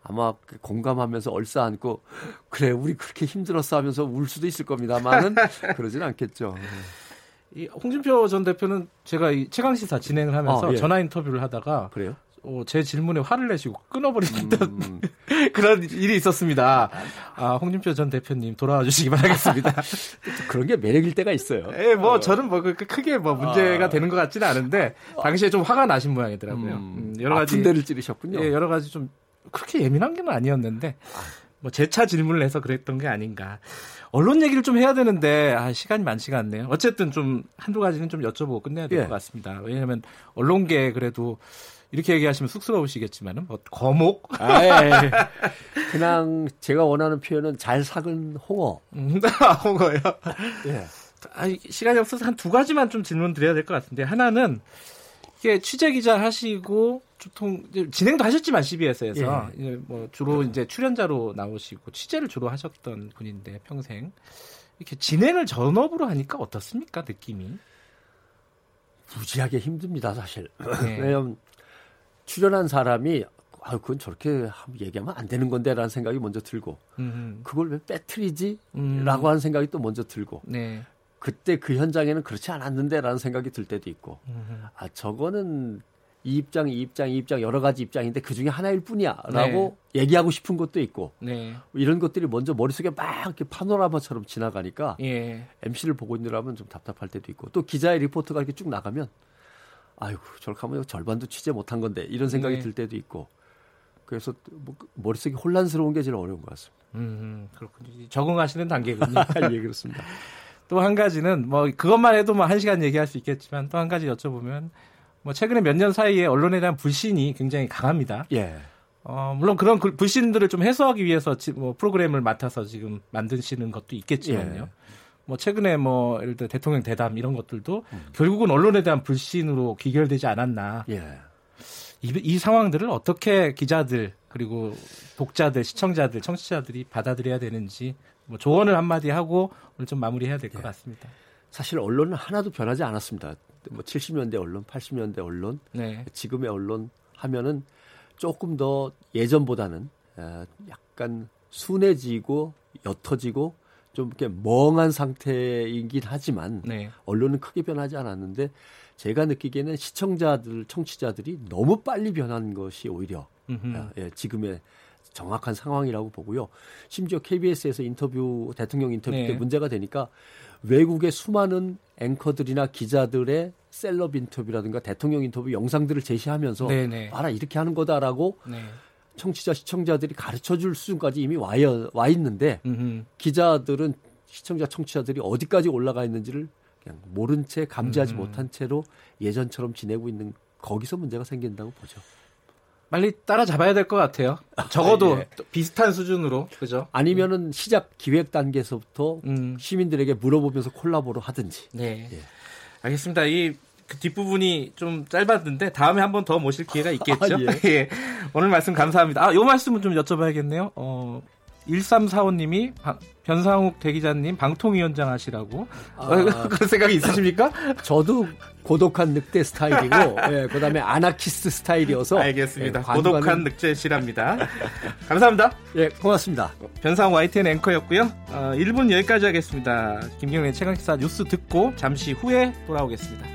아마 그 공감하면서 얼싸안고 그래 우리 그렇게 힘들었어 하면서 울 수도 있을 겁니다만은 [LAUGHS] 그러진 않겠죠. 이 홍준표 전 대표는 제가 이 최강 시사 진행을 하면서 아, 예. 전화 인터뷰를 하다가 그래요? 어, 제 질문에 화를 내시고 끊어버리던 음. [LAUGHS] 그런 일이 있었습니다. 아, 홍준표 전 대표님 돌아와 주시기 바라겠습니다. [LAUGHS] 그런 게 매력일 때가 있어요. 예, 뭐 어. 저는 뭐 크게 뭐 문제가 아. 되는 것 같지는 않은데 당시에 좀 화가 나신 모양이더라고요. 음, 음 여러 가지 데를 찌르셨군요. 예, 여러 가지 좀 그렇게 예민한 게 아니었는데 뭐 재차 질문을 해서 그랬던 게 아닌가. 언론 얘기를 좀 해야 되는데 아, 시간이 많지가 않네요. 어쨌든 좀 한두 가지는 좀 여쭤보고 끝내야 될것 예. 같습니다. 왜냐하면 언론계 그래도 이렇게 얘기하시면 쑥스러우시겠지만은 뭐 거목 아, 예, 예. [LAUGHS] 그냥 제가 원하는 표현은 잘 삭은 홍어 음, [LAUGHS] 홍어요 예. 아, 시간이 없어서 한 두 가지만 좀 질문 드려야 될 것 같은데 하나는 이게 취재 기자 하시고 보통 진행도 하셨지만 CBS에서 예. 뭐 주로 이제 출연자로 나오시고 취재를 주로 하셨던 분인데 평생 이렇게 진행을 전업으로 하니까 어떻습니까 느낌이? 무지하게 힘듭니다 사실. 네. [LAUGHS] 왜냐면 출연한 사람이 아, 그건 저렇게 얘기하면 안 되는 건데라는 생각이 먼저 들고 음. 그걸 왜 빼트리지? 음. 라고 하는 생각이 또 먼저 들고 네. 그때 그 현장에는 그렇지 않았는데라는 생각이 들 때도 있고 음. 아 저거는 이 입장, 이 입장, 이 입장 여러 가지 입장인데 그 중에 하나일 뿐이야라고 네. 얘기하고 싶은 것도 있고 네. 이런 것들이 먼저 머릿속에 막 이렇게 파노라마처럼 지나가니까 예. MC를 보고 있느라면 좀 답답할 때도 있고 또 기자의 리포트가 이렇게 쭉 나가면 아이고 저렇게 하면 절반도 취재 못한 건데 이런 생각이 네. 들 때도 있고 그래서 뭐 머릿속이 혼란스러운 게 제일 어려운 것 같습니다. 음, 그렇군요. 적응하시는 단계군요. [LAUGHS] 예, 그렇습니다. [LAUGHS] 또 한 가지는 뭐 그것만 해도 뭐 한 시간 얘기할 수 있겠지만 또 한 가지 여쭤보면 뭐 최근에 몇 년 사이에 언론에 대한 불신이 굉장히 강합니다. 예. 어, 물론 그런 불신들을 좀 해소하기 위해서 뭐 프로그램을 맡아서 지금 만드시는 것도 있겠지만요. 예. 뭐 최근에 뭐 예를 들어 대통령 대담 이런 것들도 음. 결국은 언론에 대한 불신으로 귀결되지 않았나. 예. 이, 이 상황들을 어떻게 기자들 그리고 독자들, 시청자들, 청취자들이 받아들여야 되는지 뭐 조언을 한마디 하고 오늘 좀 마무리해야 될것 예. 같습니다. 사실 언론은 하나도 변하지 않았습니다. 뭐 70년대 언론, 80년대 언론, 네. 지금의 언론 하면은 조금 더 예전보다는 약간 순해지고 옅어지고 좀 이렇게 멍한 상태이긴 하지만 네. 언론은 크게 변하지 않았는데 제가 느끼기에는 시청자들, 청취자들이 너무 빨리 변한 것이 오히려 아, 예, 지금의 정확한 상황이라고 보고요. 심지어 KBS에서 인터뷰 대통령 인터뷰 네. 때 문제가 되니까 외국의 수많은 앵커들이나 기자들의 셀럽 인터뷰라든가 대통령 인터뷰 영상들을 제시하면서 네네. 네. 봐라 이렇게 하는 거다라고 네. 청취자 시청자들이 가르쳐 줄 수준까지 이미 와, 와 있는데 음흠. 기자들은 시청자 청취자들이 어디까지 올라가 있는지를 그냥 모른 채 감지하지 음흠. 못한 채로 예전처럼 지내고 있는 거기서 문제가 생긴다고 보죠. 빨리 따라잡아야 될 것 같아요. 적어도 [LAUGHS] 아, 예. 비슷한 수준으로 그죠? 아니면은 시작 기획 단계에서부터 음. 시민들에게 물어보면서 콜라보로 하든지. 네. 예. 알겠습니다. 이 그 뒷부분이 좀 짧았는데 다음에 한 번 더 모실 기회가 있겠죠. 아, 예. [LAUGHS] 예. 오늘 말씀 감사합니다. 아, 요 말씀은 좀 여쭤봐야겠네요. 어, 1345님이 변상욱 대기자님 방통위원장 하시라고 아, [LAUGHS] 그런 생각이 있으십니까? [LAUGHS] 저도 고독한 늑대 스타일이고 예, 그다음에 아나키스트 스타일이어서 알겠습니다. 예, 고독한 늑대시랍니다. 감사합니다. 예, 고맙습니다. 변상욱 YTN 앵커였고요. 어, 1분 여기까지 하겠습니다. 김경래 최강시사 뉴스 듣고 잠시 후에 돌아오겠습니다.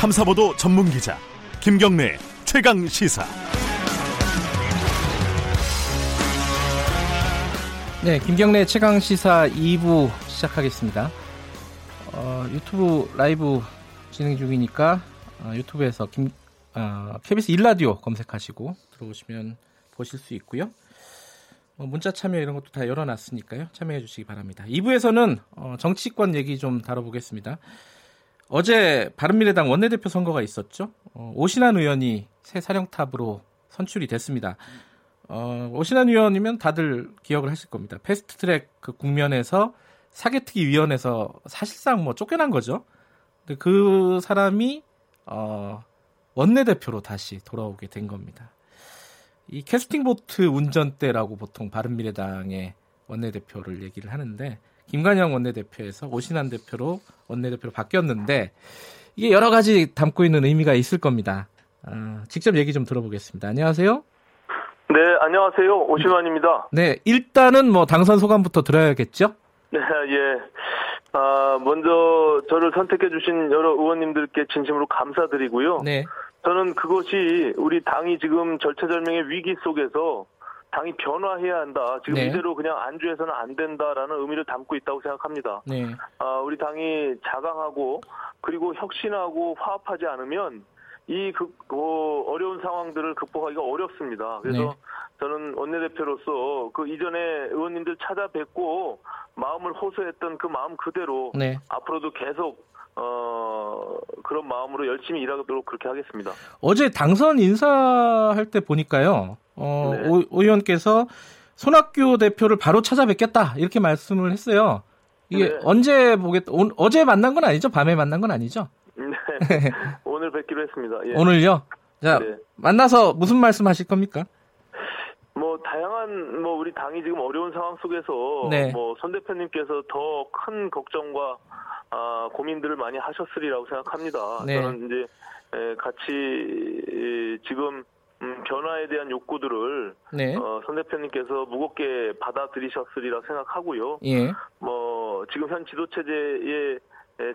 탐사보도 전문 기자 김경래 최강 시사. 네, 김경래 최강 시사 2부 시작하겠습니다. 어, 유튜브 라이브 진행 중이니까 어, 유튜브에서 김, 어, KBS 일라디오 검색하시고 들어오시면 보실 수 있고요. 어, 문자 참여 이런 것도 다 열어놨으니까요. 참여해 주시기 바랍니다. 2부에서는 어, 정치권 얘기 좀 다뤄보겠습니다. 어제 바른미래당 원내대표 선거가 있었죠. 어, 오신환 의원이 새 사령탑으로 선출이 됐습니다. 어, 오신환 의원이면 다들 기억을 하실 겁니다. 패스트트랙 그 국면에서 사개특위 위원회에서 사실상 뭐 쫓겨난 거죠. 근데 그 사람이 어, 원내대표로 다시 돌아오게 된 겁니다. 이 캐스팅 보트 운전대라고 보통 바른미래당의 원내대표를 얘기를 하는데 김관영 원내대표에서 오신환 대표로 원내대표로 바뀌었는데 이게 여러 가지 담고 있는 의미가 있을 겁니다. 어, 직접 얘기 좀 들어보겠습니다. 안녕하세요. 네, 안녕하세요. 오신환입니다. 네, 일단은 뭐 당선 소감부터 들어야겠죠? 네, 예. 아, 먼저 저를 선택해 주신 여러 의원님들께 진심으로 감사드리고요. 네. 저는 그것이 우리 당이 지금 절체절명의 위기 속에서 당이 변화해야 한다. 지금 네. 이대로 그냥 안주해서는 안 된다라는 의미를 담고 있다고 생각합니다. 네. 아, 우리 당이 자강하고 그리고 혁신하고 화합하지 않으면 이 그, 그 어려운 상황들을 극복하기가 어렵습니다. 그래서 네. 저는 원내대표로서 그 이전에 의원님들 찾아뵙고 마음을 호소했던 그 마음 그대로 네. 앞으로도 계속 어, 그런 마음으로 열심히 일하도록 그렇게 하겠습니다. 어제 당선 인사할 때 보니까요. 어, 네. 오, 오 의원께서 손학규 대표를 바로 찾아뵙겠다 이렇게 말씀을 했어요. 이게 네. 언제 보겠 오, 어제 만난 건 아니죠? 밤에 만난 건 아니죠? 네. [LAUGHS] 오늘 뵙기로 했습니다. 예. 오늘요? 자, 네. 만나서 무슨 말씀 하실 겁니까? 뭐 다양한 뭐 우리 당이 지금 어려운 상황 속에서 네. 뭐선 대표님께서 더 큰 걱정과 아, 고민들을 많이 하셨으리라고 생각합니다. 네. 저는 이제 같이 지금 음, 변화에 대한 욕구들을 네. 어, 선 대표님께서 무겁게 받아들이셨으리라 생각하고요. 예. 뭐 지금 현 지도 체제의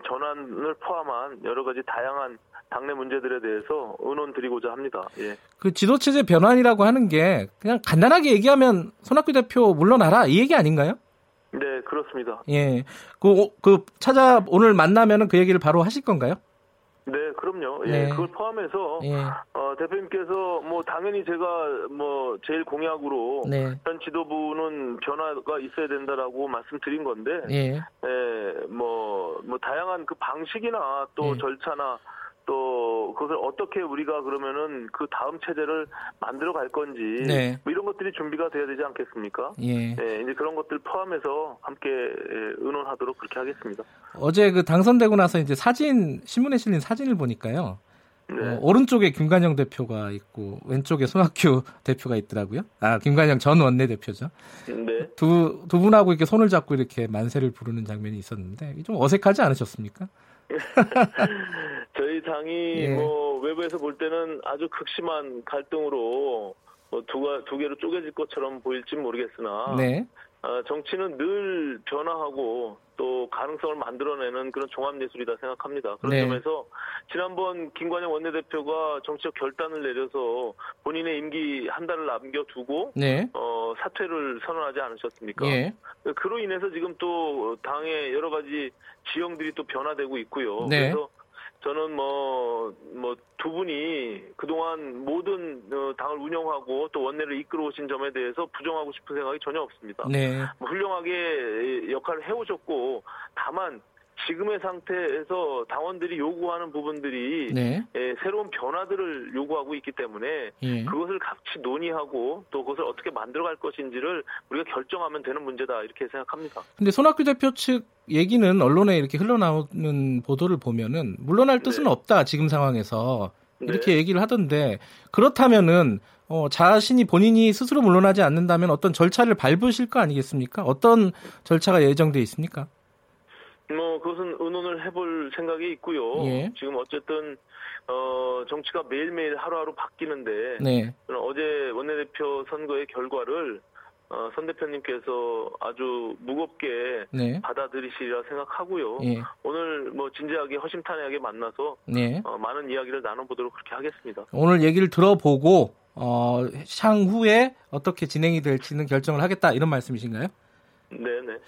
전환을 포함한 여러 가지 다양한 당내 문제들에 대해서 의논 드리고자 합니다. 예. 그 지도 체제 변환이라고 하는 게 그냥 간단하게 얘기하면 손학규 대표 물러나라 이 얘기 아닌가요? 네, 그렇습니다. 예. 그, 그 찾아 오늘 만나면은 그 얘기를 바로 하실 건가요? 네, 그럼요. 예, 네. 그걸 포함해서 예. 어, 대표님께서 뭐 당연히 제가 뭐 제일 공약으로 네. 현 지도부는 변화가 있어야 된다라고 말씀드린 건데, 예, 예 뭐, 뭐 다양한 그 방식이나 또 예. 절차나 또 그것을 어떻게 우리가 그러면은 그 다음 체제를 만들어 갈 건지 네. 뭐 이런 것들이 준비가 돼야 되지 않겠습니까? 예. 네, 이제 그런 것들 포함해서 함께 예, 의논하도록 그렇게 하겠습니다. 어제 그 당선되고 나서 이제 사진 신문에 실린 사진을 보니까요. 네. 어, 오른쪽에 김관영 대표가 있고 왼쪽에 손학규 [LAUGHS] 대표가 있더라고요. 아 김관영 전 원내 대표죠. 네. 두, 두 분하고 이렇게 손을 잡고 이렇게 만세를 부르는 장면이 있었는데 좀 어색하지 않으셨습니까? [LAUGHS] 저희 당이 예. 뭐 외부에서 볼 때는 아주 극심한 갈등으로 뭐 두, 두 개로 쪼개질 것처럼 보일지 모르겠으나 네. 어, 정치는 늘 변화하고 또 가능성을 만들어내는 그런 종합예술이다 생각합니다. 그런 네. 점에서 지난번 김관영 원내대표가 정치적 결단을 내려서 본인의 임기 한 달을 남겨두고 네. 어, 사퇴를 선언하지 않으셨습니까? 예. 그로 인해서 지금 또 당의 여러 가지 지형들이 또 변화되고 있고요. 네. 그래서 저는 뭐, 뭐, 두 분이 그동안 모든 어, 당을 운영하고 또 원내를 이끌어 오신 점에 대해서 부정하고 싶은 생각이 전혀 없습니다. 네. 뭐 훌륭하게 역할을 해오셨고, 다만, 지금의 상태에서 당원들이 요구하는 부분들이 네. 예, 새로운 변화들을 요구하고 있기 때문에 예. 그것을 같이 논의하고 또 그것을 어떻게 만들어갈 것인지를 우리가 결정하면 되는 문제다 이렇게 생각합니다. 근데 손학규 대표 측 얘기는 언론에 이렇게 흘러나오는 보도를 보면은 물러날 뜻은 네. 없다 지금 상황에서 이렇게 네. 얘기를 하던데 그렇다면은 어, 자신이 본인이 스스로 물러나지 않는다면 어떤 절차를 밟으실 거 아니겠습니까? 어떤 절차가 예정돼 있습니까? 뭐 그것은 의논을 해볼 생각이 있고요. 예. 지금 어쨌든 어 정치가 매일매일 하루하루 바뀌는데 네. 어제 원내대표 선거의 결과를 어, 선 대표님께서 아주 무겁게 네. 받아들이시리라 생각하고요. 예. 오늘 뭐 진지하게 허심탄회하게 만나서 네. 어, 많은 이야기를 나눠보도록 그렇게 하겠습니다. 오늘 얘기를 들어보고 어, 향후에 어떻게 진행이 될지는 결정을 하겠다 이런 말씀이신가요? 네네.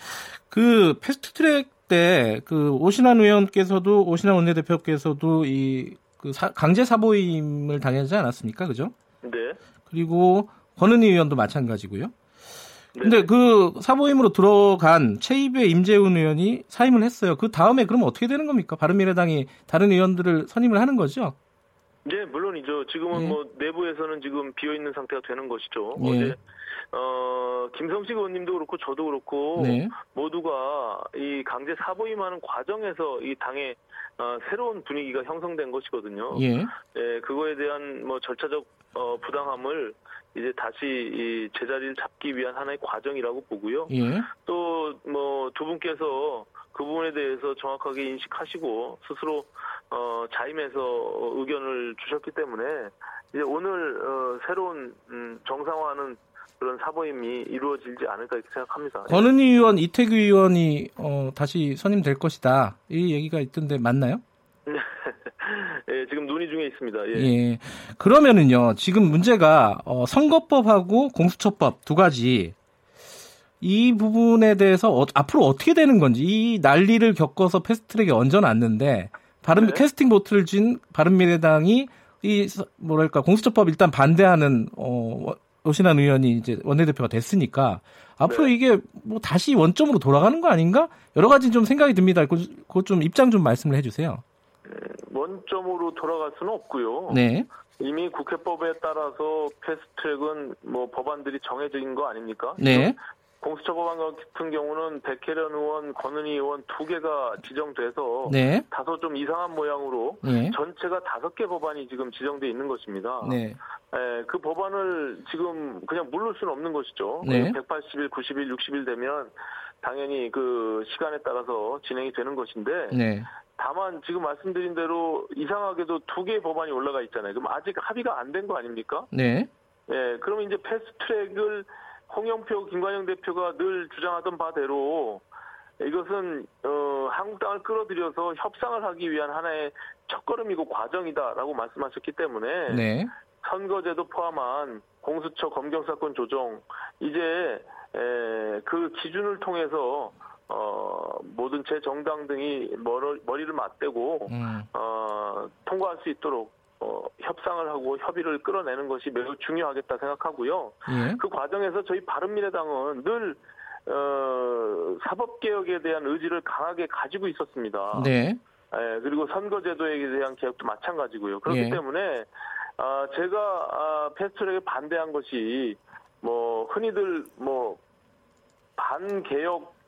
그 패스트트랙 때 그 오신환 의원께서도 오신환 원내대표께서도 이 그 강제 사보임을 당하지 않았습니까, 그죠? 네. 그리고 권은희 의원도 마찬가지고요. 네. 근데 그 사보임으로 들어간 최입의 임재훈 의원이 사임을 했어요. 그 다음에 그럼 어떻게 되는 겁니까? 바른미래당이 다른 의원들을 선임을 하는 거죠? 네, 물론이죠. 지금은 네. 뭐 내부에서는 지금 비어 있는 상태가 되는 것이죠. 네. 어제 어, 김성식 의원님도 그렇고 저도 그렇고 네. 모두가 이 강제 사보임하는 과정에서 이 당의 어, 새로운 분위기가 형성된 것이거든요. 예. 예, 그거에 대한 뭐 절차적 어, 부당함을 이제 다시 이 제자리를 잡기 위한 하나의 과정이라고 보고요. 예. 또뭐 두 분께서 그 부분에 대해서 정확하게 인식하시고 스스로 어, 자임해서 의견을 주셨기 때문에 이제 오늘 어, 새로운 음, 정상화하는 그런 사보임이 이루어지지 않을까 이렇게 생각합니다. 권은희 의원, 이태규 의원이 어, 다시 선임될 것이다. 이 얘기가 있던데 맞나요? [LAUGHS] 예, 지금 논의 중에 있습니다. 예. 예. 그러면은요, 지금 문제가 어, 선거법하고 공수처법 두 가지 이 부분에 대해서 어, 앞으로 어떻게 되는 건지 이 난리를 겪어서 패스트트랙에 얹어놨는데 바른 네. 캐스팅 보트를 쥔 바른미래당이 이 뭐랄까 공수처법 일단 반대하는 어 오신환 의원이 이제 원내대표가 됐으니까 앞으로 네. 이게 뭐 다시 원점으로 돌아가는 거 아닌가? 여러 가지 좀 생각이 듭니다. 그것 좀 입장 좀 말씀을 해주세요. 네, 원점으로 돌아갈 수는 없고요. 네. 이미 국회법에 따라서 패스트트랙은 뭐 법안들이 정해진 거 아닙니까? 네. 공수처 법안 같은 경우는 백혜련 의원, 권은희 의원 두 개가 지정돼서 네. 다소 좀 이상한 모양으로 네. 전체가 다섯 개 법안이 지금 지정돼 있는 것입니다. 네. 에, 그 법안을 지금 그냥 물을 수는 없는 것이죠. 네. 180일, 90일, 60일 되면 당연히 그 시간에 따라서 진행이 되는 것인데 네. 다만 지금 말씀드린 대로 이상하게도 두 개의 법안이 올라가 있잖아요. 그럼 아직 합의가 안 된 거 아닙니까? 네. 예, 그러면 이제 패스트트랙을 홍영표, 김관영 대표가 늘 주장하던 바대로 이것은 어, 한국당을 끌어들여서 협상을 하기 위한 하나의 첫걸음이고 과정이다라고 말씀하셨기 때문에 네. 선거제도 포함한 공수처 검경 사건 조정 이제 에, 그 기준을 통해서 어, 모든 제 정당 등이 머리를 맞대고 음. 어, 통과할 수 있도록 어, 협상을 하고 협의를 끌어내는 것이 매우 중요하겠다 생각하고요. 예. 그 과정에서 저희 바른미래당은 늘 어, 사법개혁에 대한 의지를 강하게 가지고 있었습니다. 네. 예, 그리고 선거제도에 대한 개혁도 마찬가지고요. 그렇기 예. 때문에 아, 제가 아, 패스트트랙에 반대한 것이 뭐 흔히들 뭐 반개혁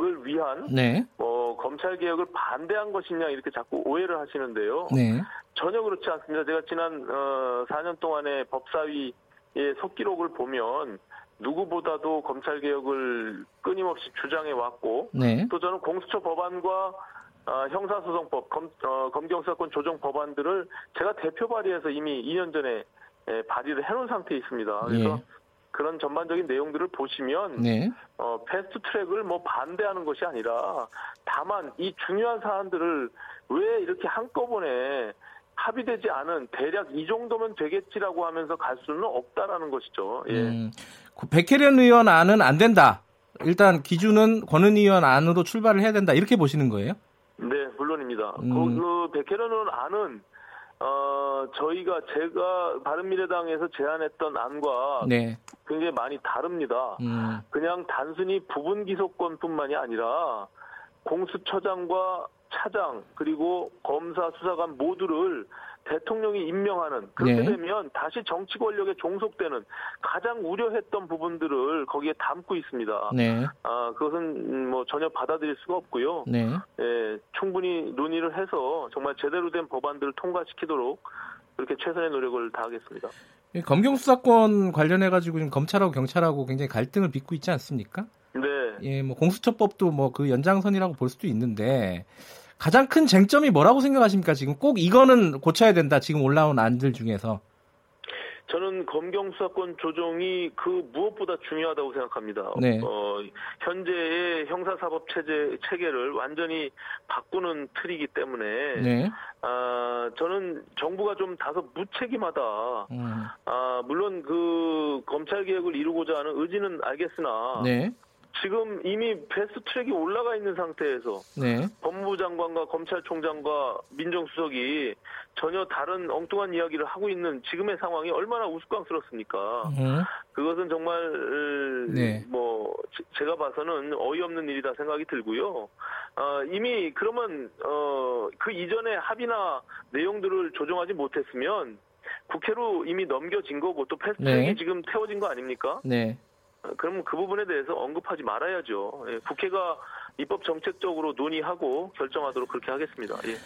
을 위한 네. 뭐 검찰 개혁을 반대한 것이냐 이렇게 자꾸 오해를 하시는데요. 네. 전혀 그렇지 않습니다. 제가 지난 어, 4년 동안의 법사위의 속기록을 보면 누구보다도 검찰 개혁을 끊임없이 주장해 왔고 네. 또 저는 공수처 법안과 어, 형사소송법, 검, 어, 검경사건 조정 법안들을 제가 대표 발의해서 이미 2년 전에 예, 발의를 해놓은 상태에 있습니다. 그래서 예. 그런 전반적인 내용들을 보시면 네. 어, 패스트 트랙을 뭐 반대하는 것이 아니라 다만 이 중요한 사안들을 왜 이렇게 한꺼번에 합의되지 않은 대략 이 정도면 되겠지라고 하면서 갈 수는 없다라는 것이죠. 예. 음, 백혜련 의원 안은 안 된다. 일단 기준은 권은희 의원 안으로 출발을 해야 된다. 이렇게 보시는 거예요? 네, 물론입니다. 음. 그, 그 백혜련 의원 안은 어, 저희가 제가 바른미래당에서 제안했던 안과 네. 굉장히 많이 다릅니다. 음. 그냥 단순히 부분 기소권뿐만이 아니라 공수처장과 차장 그리고 검사 수사관 모두를 대통령이 임명하는 그렇게 네. 되면 다시 정치 권력에 종속되는 가장 우려했던 부분들을 거기에 담고 있습니다. 네. 아 그것은 뭐 전혀 받아들일 수가 없고요. 네. 예, 충분히 논의를 해서 정말 제대로 된 법안들을 통과시키도록 그렇게 최선의 노력을 다하겠습니다. 검경 수사권 관련해 가지고 지금 검찰하고 경찰하고 굉장히 갈등을 빚고 있지 않습니까? 네. 예, 뭐 공수처법도 뭐 그 연장선이라고 볼 수도 있는데 가장 큰 쟁점이 뭐라고 생각하십니까? 지금 꼭 이거는 고쳐야 된다. 지금 올라온 안들 중에서. 저는 검경 수사권 조정이 그 무엇보다 중요하다고 생각합니다. 네. 어, 현재의 형사사법 체제 체계를 완전히 바꾸는 틀이기 때문에 네. 아, 저는 정부가 좀 다소 무책임하다. 음. 아, 물론 그 검찰 개혁을 이루고자 하는 의지는 알겠으나 네. 지금 이미 베스트 트랙이 올라가 있는 상태에서 네. 법무부 장관과 검찰총장과 민정수석이 전혀 다른 엉뚱한 이야기를 하고 있는 지금의 상황이 얼마나 우스꽝스럽습니까? 네. 그것은 정말 네. 뭐 제가 봐서는 어이없는 일이다 생각이 들고요. 어, 이미 그러면 어, 그 이전에 합의나 내용들을 조정하지 못했으면 국회로 이미 넘겨진 거고 또 패스트트랙이 네. 지금 태워진 거 아닙니까? 네. 그러면 그 부분에 대해서 언급하지 말아야죠. 예, 국회가 입법 정책적으로 논의하고 결정하도록 그렇게 하겠습니다. 예.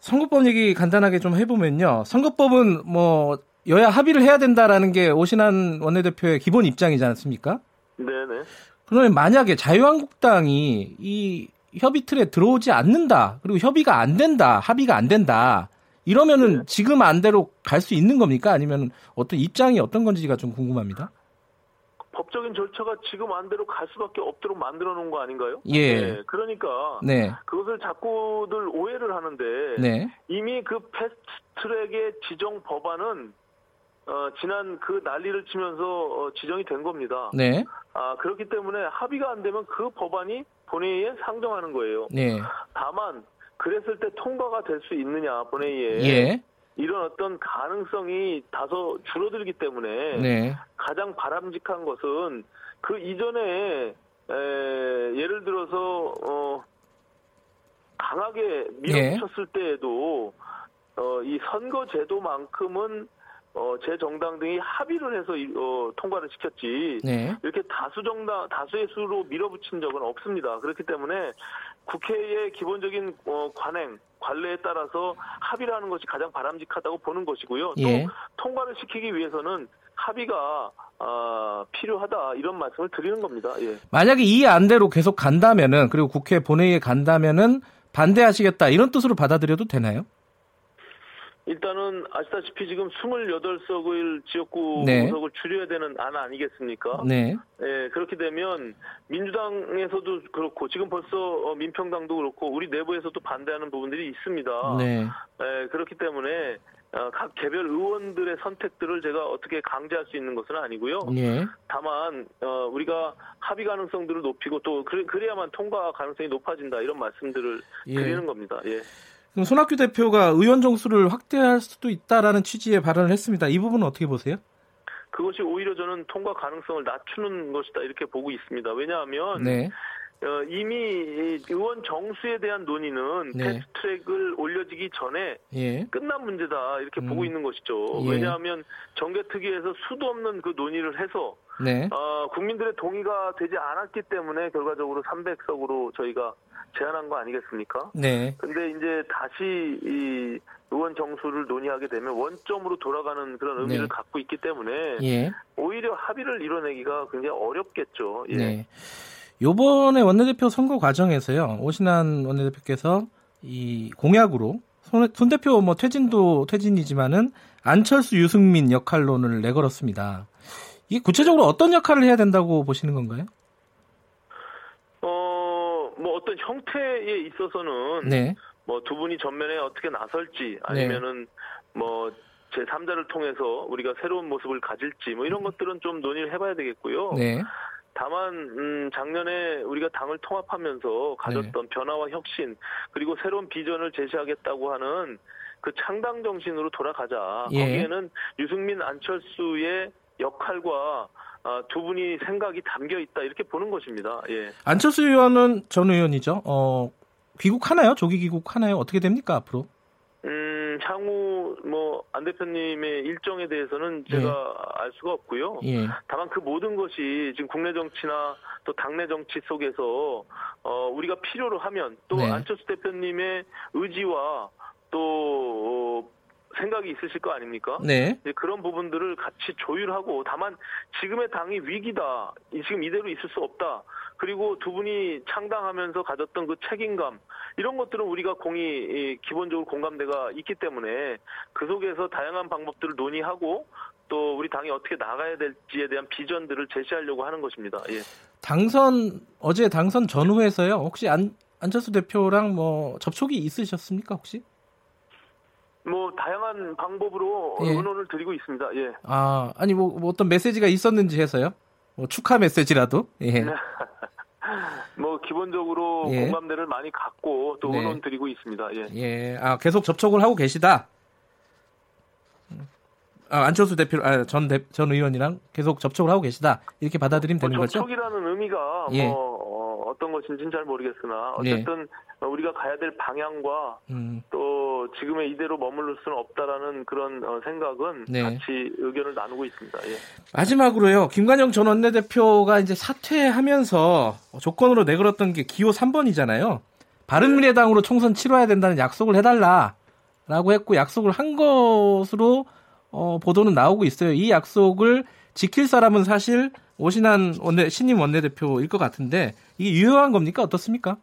선거법 얘기 간단하게 좀 해보면요. 선거법은 뭐 여야 합의를 해야 된다라는 게 오신환 원내대표의 기본 입장이지 않습니까? 네네. 그러면 만약에 자유한국당이 이 협의 틀에 들어오지 않는다, 그리고 협의가 안 된다, 합의가 안 된다, 이러면은 네. 지금 안대로 갈 수 있는 겁니까? 아니면 어떤 입장이 어떤 건지가 좀 궁금합니다. 법적인 절차가 지금 안대로 갈 수밖에 없도록 만들어 놓은 거 아닌가요? 예. 네, 그러니까 네. 그것을 자꾸들 오해를 하는데 네. 이미 그 패스트트랙의 지정 법안은 어, 지난 그 난리를 치면서 어, 지정이 된 겁니다. 네. 아, 그렇기 때문에 합의가 안 되면 그 법안이 본회의에 상정하는 거예요. 네. 다만 그랬을 때 통과가 될 수 있느냐 본회의에 예. 이런 어떤 가능성이 다소 줄어들기 때문에 네. 가장 바람직한 것은 그 이전에 에, 예를 들어서 어, 강하게 밀어붙였을 네. 때에도 어, 이 선거 제도만큼은 어, 제 정당 등이 합의를 해서 어, 통과를 시켰지 네. 이렇게 다수 정당 다수의 수로 밀어붙인 적은 없습니다. 그렇기 때문에 국회의 기본적인 어, 관행 관례에 따라서 합의를 하는 것이 가장 바람직하다고 보는 것이고요. 예. 또 통과를 시키기 위해서는 합의가 어, 필요하다 이런 말씀을 드리는 겁니다. 예. 만약에 이 안대로 계속 간다면은 그리고 국회 본회의에 간다면은 반대하시겠다 이런 뜻으로 받아들여도 되나요? 일단은 아시다시피 지금 28석을 지역구 네. 구석을 줄여야 되는 안 아니겠습니까? 네. 예, 그렇게 되면 민주당에서도 그렇고 지금 벌써 어, 민평당도 그렇고 우리 내부에서도 반대하는 부분들이 있습니다. 네. 예, 그렇기 때문에 어, 각 개별 의원들의 선택들을 제가 어떻게 강제할 수 있는 것은 아니고요. 예. 다만 어, 우리가 합의 가능성들을 높이고 또 그래 야만 통과 가능성이 높아진다 이런 말씀들을 예. 드리는 겁니다. 예. 그럼 손학규 대표가 의원 정수를 확대할 수도 있다라는 취지의 발언을 했습니다. 이 부분은 어떻게 보세요? 그것이 오히려 저는 통과 가능성을 낮추는 것이다 이렇게 보고 있습니다. 왜냐하면 네. 어, 이미 의원 정수에 대한 논의는 네. 패스트트랙을 올려지기 전에 예. 끝난 문제다 이렇게 음. 보고 있는 것이죠. 예. 왜냐하면 정개특위에서 수도 없는 그 논의를 해서 네. 어, 국민들의 동의가 되지 않았기 때문에 결과적으로 300석으로 저희가 제안한 거 아니겠습니까? 네. 근데 이제 다시 이 의원 정수를 논의하게 되면 원점으로 돌아가는 그런 의미를 네. 갖고 있기 때문에 예. 오히려 합의를 이뤄내기가 굉장히 어렵겠죠. 예. 네. 요번에 원내대표 선거 과정에서요. 오신환 원내대표께서 이 공약으로 손, 손 대표 뭐 퇴진도 퇴진이지만은 안철수 유승민 역할론을 내걸었습니다. 이게 구체적으로 어떤 역할을 해야 된다고 보시는 건가요? 어, 어떤 형태에 있어서는 네. 뭐두 분이 전면에 어떻게 나설지 아니면은 네. 뭐 제3자를 통해서 우리가 새로운 모습을 가질지 뭐 이런 것들은 좀 논의를 해봐야 되겠고요. 네. 다만 음, 작년에 우리가 당을 통합하면서 가졌던 네. 변화와 혁신 그리고 새로운 비전을 제시하겠다고 하는 그 창당 정신으로 돌아가자. 예. 거기에는 유승민 안철수의 역할과 아, 두 분이 생각이 담겨 있다 이렇게 보는 것입니다. 예. 안철수 의원은 전 의원이죠. 어, 귀국하나요? 조기 귀국하나요? 어떻게 됩니까 앞으로? 음, 향후 뭐 안 대표님의 일정에 대해서는 제가 예. 알 수가 없고요. 예. 다만 그 모든 것이 지금 국내 정치나 또 당내 정치 속에서 어, 우리가 필요로 하면 또 네. 안철수 대표님의 의지와 또 생각이 있으실 거 아닙니까? 네. 그런 부분들을 같이 조율하고 다만 지금의 당이 위기다. 지금 이대로 있을 수 없다. 그리고 두 분이 창당하면서 가졌던 그 책임감 이런 것들은 우리가 공이 기본적으로 공감대가 있기 때문에 그 속에서 다양한 방법들을 논의하고 또 우리 당이 어떻게 나가야 될지에 대한 비전들을 제시하려고 하는 것입니다. 예. 당선 어제 당선 전후에서요. 혹시 안 안철수 대표랑 뭐 접촉이 있으셨습니까 혹시? 뭐 다양한 방법으로 예. 의논을 드리고 있습니다. 예. 아 아니 뭐, 뭐 어떤 메시지가 있었는지 해서요. 뭐 축하 메시지라도. 예. [LAUGHS] 뭐 기본적으로 예. 공감대를 많이 갖고 또 네. 의논 드리고 있습니다. 예. 예. 아 계속 접촉을 하고 계시다. 아, 안철수 대표, 아, 전, 대, 전 의원이랑 계속 접촉을 하고 계시다. 이렇게 받아들이면 되는 뭐 거죠? 접촉이라는 의미가 예. 뭐 어떤 것인지는 잘 모르겠으나 네. 어쨌든 네. 우리가 가야 될 방향과 음. 또 지금의 이대로 머무를 수는 없다라는 그런 어, 생각은 네. 같이 의견을 나누고 있습니다. 예. 마지막으로요. 김관영 전 원내대표가 이제 사퇴하면서 조건으로 내걸었던 게 기호 3번이잖아요. 바른미래당으로 총선 치러야 된다는 약속을 해달라라고 했고 약속을 한 것으로 어, 보도는 나오고 있어요. 이 약속을 지킬 사람은 사실 오신한 원내 신임 원내대표일 것 같은데 이게 유효한 겁니까 어떻습니까?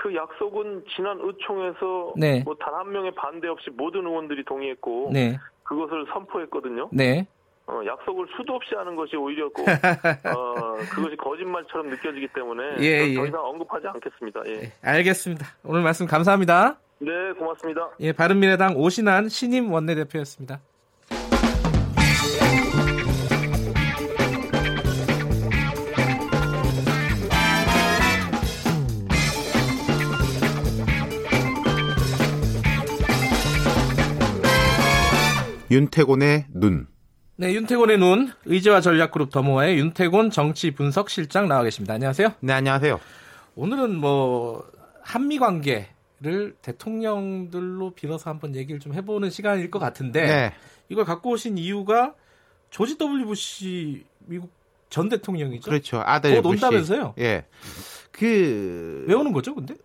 그 약속은 지난 의총에서 네. 뭐 단 한 명의 반대 없이 모든 의원들이 동의했고 네. 그것을 선포했거든요. 네. 어, 약속을 수도 없이 하는 것이 오히려 꼭, [LAUGHS] 어, 그것이 거짓말처럼 느껴지기 때문에 예, 더 예. 이상 언급하지 않겠습니다. 예. 네, 알겠습니다. 오늘 말씀 감사합니다. 네, 고맙습니다. 예, 바른미래당 오신한 신임 원내대표였습니다. 윤태곤의 눈. 네, 윤태곤의 눈, 의제와 전략그룹 더모아의 윤태곤 정치 분석 실장 나와 계십니다. 안녕하세요. 네, 안녕하세요. 오늘은 뭐 한미 관계를 대통령들로 빌어서 한번 얘기를 좀 해보는 시간일 것 같은데 네. 이걸 갖고 오신 이유가 조지 W 부시 미국 전 대통령이죠. 그렇죠. 아들 곧 온다면서요? 예. 그 외우는 거죠, 근데?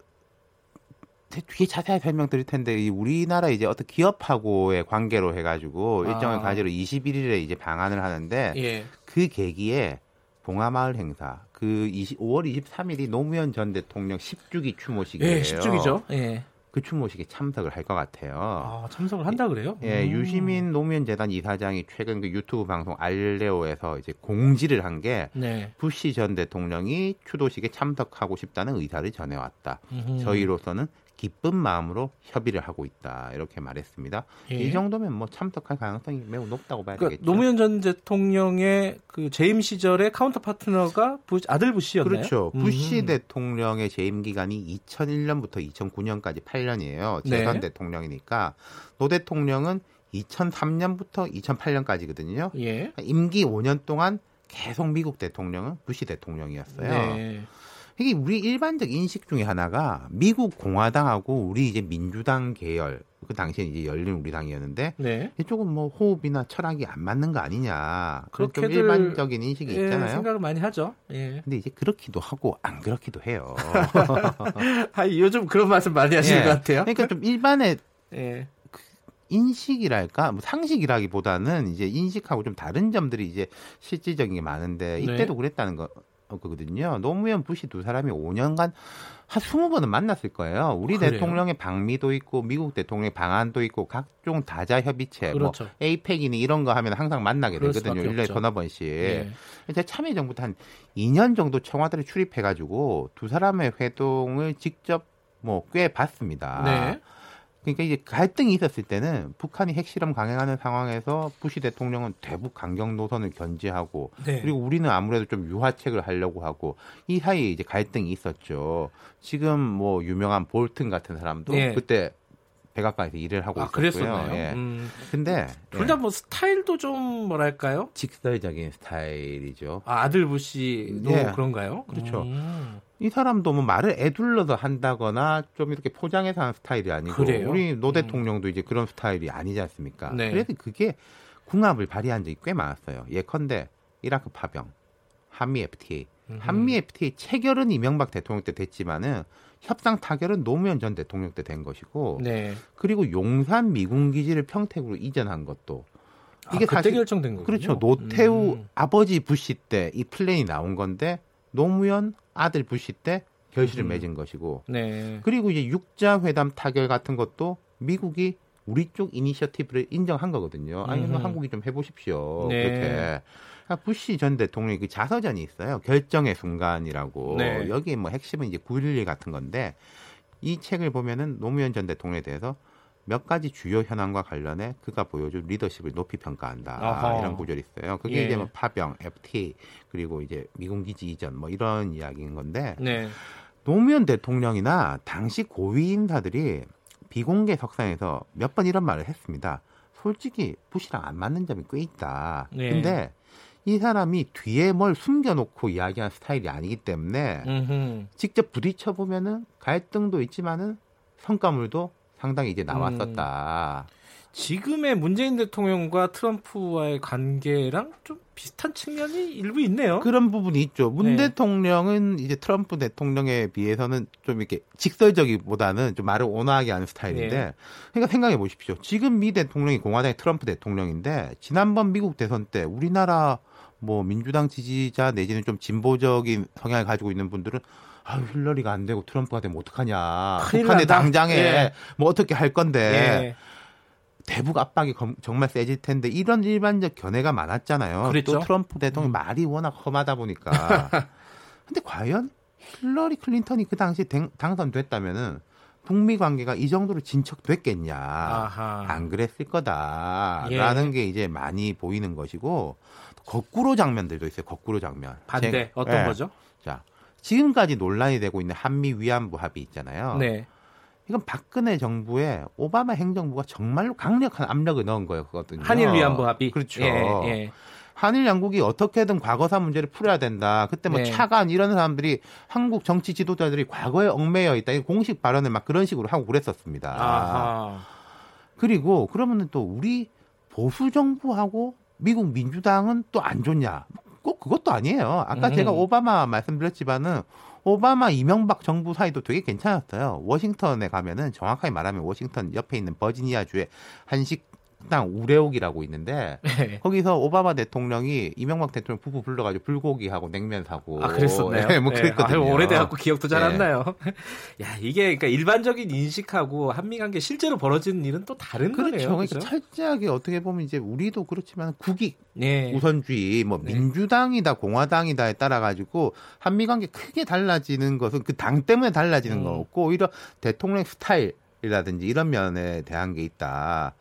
뒤에 자세히 설명드릴 텐데 이 우리나라 이제 어떤 기업하고의 관계로 해가지고 일정을 아. 가지로 21일에 이제 방한을 하는데 예. 그 계기에 봉하마을 행사 그 20, 5월 23일이 노무현 전 대통령 10주기 추모식이에요. 예, 10주기죠. 예. 그 추모식에 참석을 할 것 같아요. 아, 참석을 한다 그래요? 예, 음. 유시민 노무현 재단 이사장이 최근 그 유튜브 방송 알릴레오에서 이제 공지를 한게 네. 부시 전 대통령이 추도식에 참석하고 싶다는 의사를 전해왔다. 음. 저희로서는 기쁜 마음으로 협의를 하고 있다 이렇게 말했습니다. 예. 이 정도면 뭐 참석할 가능성이 매우 높다고 봐야 그러니까 되겠죠. 노무현 전 대통령의 그 재임 시절의 카운터 파트너가 부시, 아들 부시였나요? 그렇죠. 음. 부시 대통령의 재임 기간이 2001년부터 2009년까지 8년이에요. 재선 네. 대통령이니까 노 대통령은 2003년부터 2008년까지거든요. 예. 임기 5년 동안 계속 미국 대통령은 부시 대통령이었어요. 네. 이게 우리 일반적 인식 중에 하나가 미국 공화당하고 우리 이제 민주당 계열 그 당시에 이제 열린 우리 당이었는데 네. 이쪽은 뭐 호흡이나 철학이 안 맞는 거 아니냐 그렇게 일반적인 인식이 예, 있잖아요. 생각을 많이 하죠. 예. 근데 이제 그렇기도 하고 안 그렇기도 해요. [LAUGHS] 아, 요즘 그런 말씀 많이 하시는 예. 것 같아요. 그러니까 좀 일반의 예. 그 인식이랄까 뭐 상식이라기보다는 이제 인식하고 좀 다른 점들이 이제 실질적인 게 많은데 네. 이때도 네. 그랬다는 거 거거든요. 노무현 부시 두 사람이 5년간 한 20번은 만났을 거예요. 우리 그래요? 대통령의 방미도 있고 미국 대통령의 방안도 있고 각종 다자 협의체 뭐 그렇죠. 뭐 에이펙이니 이런 거 하면 항상 만나게 되거든요. 1년에 서너 번씩. 예. 제 참여정부 한 2년 정도 청와대를 출입해 가지고 두 사람의 회동을 직접 뭐 꽤 봤습니다. 네. 그러니까 이제 갈등이 있었을 때는 북한이 핵실험 강행하는 상황에서 부시 대통령은 대북 강경 노선을 견지하고 네. 그리고 우리는 아무래도 좀 유화책을 하려고 하고 이 사이에 이제 갈등이 있었죠. 지금 뭐 유명한 볼튼 같은 사람도 네. 그때 백악관에서 일을 하고 아, 있었고요. 그랬었나요? 예. 음. 근데 둘 다뭐 예. 스타일도 좀 뭐랄까요? 직설적인 스타일이죠. 아, 아들 부시도 예. 그런가요? 그렇죠. 음. 이 사람도 뭐 말을 에둘러서 한다거나 좀 이렇게 포장해서 하는 스타일이 아니고 그래요? 우리 노 음. 대통령도 음. 이제 그런 스타일이 아니지 않습니까? 네. 그래서 그게 궁합을 발휘한 적이 꽤 많았어요. 예컨대 이라크 파병, 한미 FTA, 음 한미 FTA 체결은 이명박 대통령 때 됐지만은 협상 타결은 노무현 전 대통령 때 된 것이고 네. 그리고 용산 미군 기지를 평택으로 이전한 것도 아, 이게 아, 사실 결정된 거군요. 그렇죠. 노태우 음. 아버지 부시 때 이 플랜이 나온 건데 노무현 아들 부시 때 결실을 음. 맺은 것이고 네. 그리고 이제 육자 회담 타결 같은 것도 미국이 우리 쪽 이니셔티브를 인정한 거거든요. 아니, 면 음. 한국이 좀 해보십시오. 네. 그렇게. 그러니까 부시 전 대통령이 그 자서전이 있어요. 결정의 순간이라고. 네. 여기 뭐 핵심은 이제 9.11 같은 건데 이 책을 보면은 노무현 전 대통령에 대해서 몇 가지 주요 현황과 관련해 그가 보여준 리더십을 높이 평가한다 아하. 이런 구절이 있어요. 그게 예. 이제 뭐 파병, FT 그리고 이제 미군 기지 이전 뭐 이런 이야기인 건데 네. 노무현 대통령이나 당시 고위 인사들이 비공개 석상에서 몇 번 이런 말을 했습니다. 솔직히 부시랑 안 맞는 점이 꽤 있다. 네. 근데 이 사람이 뒤에 뭘 숨겨놓고 이야기하는 스타일이 아니기 때문에 음흠. 직접 부딪혀 보면은 갈등도 있지만은 성과물도 상당히 이제 나왔었다. 음. 지금의 문재인 대통령과 트럼프와의 관계랑 좀 비슷한 측면이 일부 있네요. 그런 부분이 있죠. 문 네. 대통령은 이제 트럼프 대통령에 비해서는 좀 이렇게 직설적이보다는 좀 말을 온화하게 하는 스타일인데, 네. 그러니까 생각해 보십시오. 지금 미 대통령이 공화당의 트럼프 대통령인데, 지난번 미국 대선 때 우리나라 뭐 민주당 지지자 내지는 좀 진보적인 성향을 가지고 있는 분들은 아 힐러리가 안 되고 트럼프가 되면 어떡하냐. 북한의 당장에 예. 뭐 어떻게 할 건데. 예. 대북 압박이 정말 세질 텐데 이런 일반적 견해가 많았잖아요. 그랬죠? 또 트럼프 대통령 음. 말이 워낙 험하다 보니까. [LAUGHS] 근데 과연 힐러리 클린턴이 그 당시에 당선됐다면은 북미 관계가 이 정도로 진척됐겠냐. 아하. 안 그랬을 거다라는 예. 게 이제 많이 보이는 것이고 거꾸로 장면들도 있어요. 거꾸로 장면. 반대 제, 어떤 네. 거죠? 자, 지금까지 논란이 되고 있는 한미 위안부 합의 있잖아요. 네. 이건 박근혜 정부의 오바마 행정부가 정말로 강력한 압력을 넣은 거였거든요. 한일 위안부 합의. 그렇죠. 예, 예. 한일 양국이 어떻게든 과거사 문제를 풀어야 된다. 그때 뭐 네. 차관 이런 사람들이 한국 정치 지도자들이 과거에 얽매여 있다. 이 공식 발언을 막 그런 식으로 하고 그랬었습니다. 아하. 그리고 그러면 또 우리 보수 정부하고 미국 민주당은 또 안 좋냐? 꼭 그것도 아니에요. 아까 음. 제가 오바마 말씀드렸지만은 오바마 이명박 정부 사이도 되게 괜찮았어요. 워싱턴에 가면은 정확하게 말하면 워싱턴 옆에 있는 버지니아주의 한식 식당 우레옥이라고 있는데 네. 거기서 오바마 대통령이 이명박 대통령 부부 불러가지고 불고기하고 냉면 사고 아 그랬었나요? 네, 뭐 네. 그랬거든요. 아, 오래돼갖고 기억도 잘 안 나요. [LAUGHS] 야 이게 그러니까 일반적인 인식하고 한미 관계 실제로 벌어지는 일은 또 다른 그렇죠. 거네요. 그러니까 그렇죠? 철저하게 어떻게 보면 이제 우리도 그렇지만 국익 네. 우선주의 뭐 네. 민주당이다 공화당이다에 따라 가지고 한미 관계 크게 달라지는 것은 그 당 때문에 달라지는 음. 거없고 오히려 대통령 스타일 이라든지 이런 면에 대한 게 있다.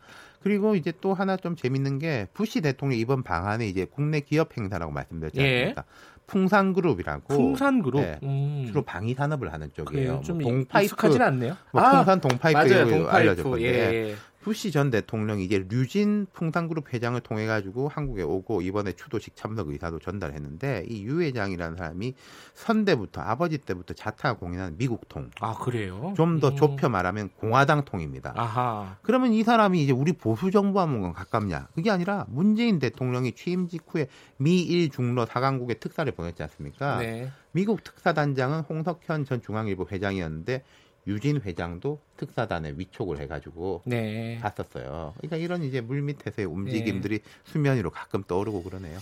그리고 이제 또 하나 좀 재밌는 게 부시 대통령 이번 방안에 이제 국내 기업 행사라고 말씀드렸지 예. 않습니까? 예. 풍산그룹이라고. 풍산그룹. 네, 음. 주로 방위 산업을 하는 쪽이에요. 좀뭐 동파이프. 익숙하진 않네요. 뭐 아, 풍산 동파이프 맞아요, 동파이프. 알려졌건데. 예, 예. 부시 전 대통령이 이제 류진 풍산그룹 회장을 통해 가지고 한국에 오고 이번에 추도식 참석 의사도 전달했는데 이 유 회장이라는 사람이 선대부터 아버지 때부터 자타 공인한 미국통. 아 그래요? 좀더 음. 좁혀 말하면 공화당통입니다. 아하. 그러면 이 사람이 이제 우리 보수 정부하면 가깝냐? 그게 아니라 문재인 대통령이 취임 직후에 미일 중러 사강국에 특사를 보냈지 않습니까? 네. 미국 특사단장은 홍석현 전 중앙일보 회장이었는데 유진 회장도 특사단에 위촉을 해가지고 네. 갔었어요. 그러니까 이런 이제 물 밑에서의 움직임들이 네. 수면 위로 가끔 떠오르고 그러네요.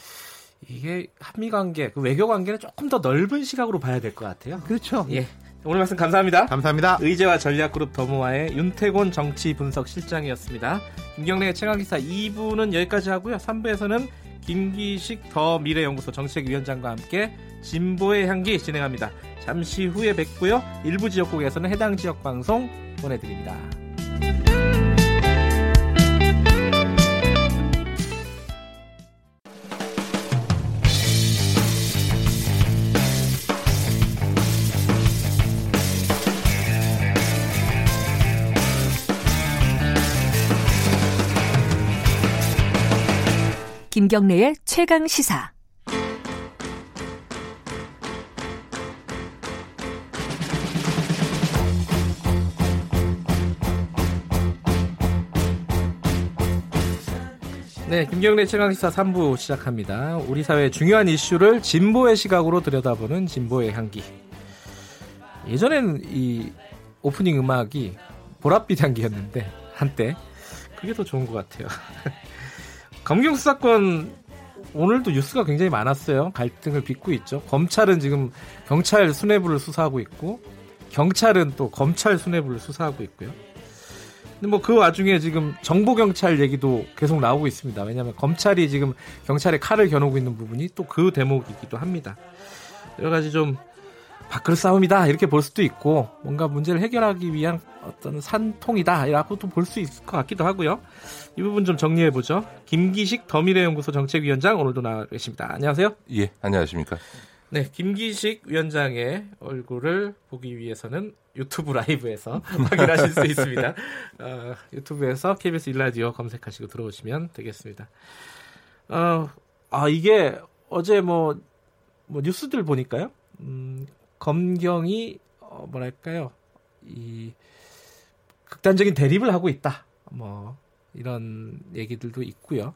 이게 한미 관계, 그 외교 관계는 조금 더 넓은 시각으로 봐야 될 것 같아요. 그렇죠. 예. 오늘 말씀 감사합니다. 감사합니다. 의제와 전략그룹 더모아의 윤태곤 정치 분석 실장이었습니다. 김경래의 최강기사 2부는 여기까지 하고요. 3부에서는 김기식 더 미래연구소 정책위원장과 함께 진보의 향기 진행합니다. 잠시 후에 뵙고요. 일부 지역국에서는 해당 지역 방송 보내드립니다. 김경래의 최강 시사. 네, 김경래 최강시사 3부 시작합니다. 우리 사회의 중요한 이슈를 진보의 시각으로 들여다보는 진보의 향기. 예전에는 이 오프닝 음악이 보랏빛 향기였는데 한때 그게 더 좋은 것 같아요. [LAUGHS] 검경 수사권 오늘도 뉴스가 굉장히 많았어요. 갈등을 빚고 있죠. 검찰은 지금 경찰 수뇌부를 수사하고 있고 경찰은 또 검찰 수뇌부를 수사하고 있고요. 근데 뭐 그 와중에 지금 정보 경찰 얘기도 계속 나오고 있습니다. 왜냐하면 검찰이 지금 경찰의 칼을 겨누고 있는 부분이 또 그 대목이기도 합니다. 여러 가지 좀 밖으로 싸움이다 이렇게 볼 수도 있고 뭔가 문제를 해결하기 위한 어떤 산통이다라고도 볼 수 있을 것 같기도 하고요. 이 부분 좀 정리해 보죠. 김기식 더미래연구소 정책위원장 오늘도 나와 계십니다. 안녕하세요. 예, 안녕하십니까. 네, 김기식 위원장의 얼굴을 보기 위해서는 유튜브 라이브에서 [LAUGHS] 확인하실 수 있습니다. 어, 유튜브에서 KBS 일라디오 검색하시고 들어오시면 되겠습니다. 어, 아 이게 어제 뭐, 뭐 뉴스들 보니까요. 음, 검경이 어, 뭐랄까요 이 극단적인 대립을 하고 있다. 뭐 이런 얘기들도 있고요.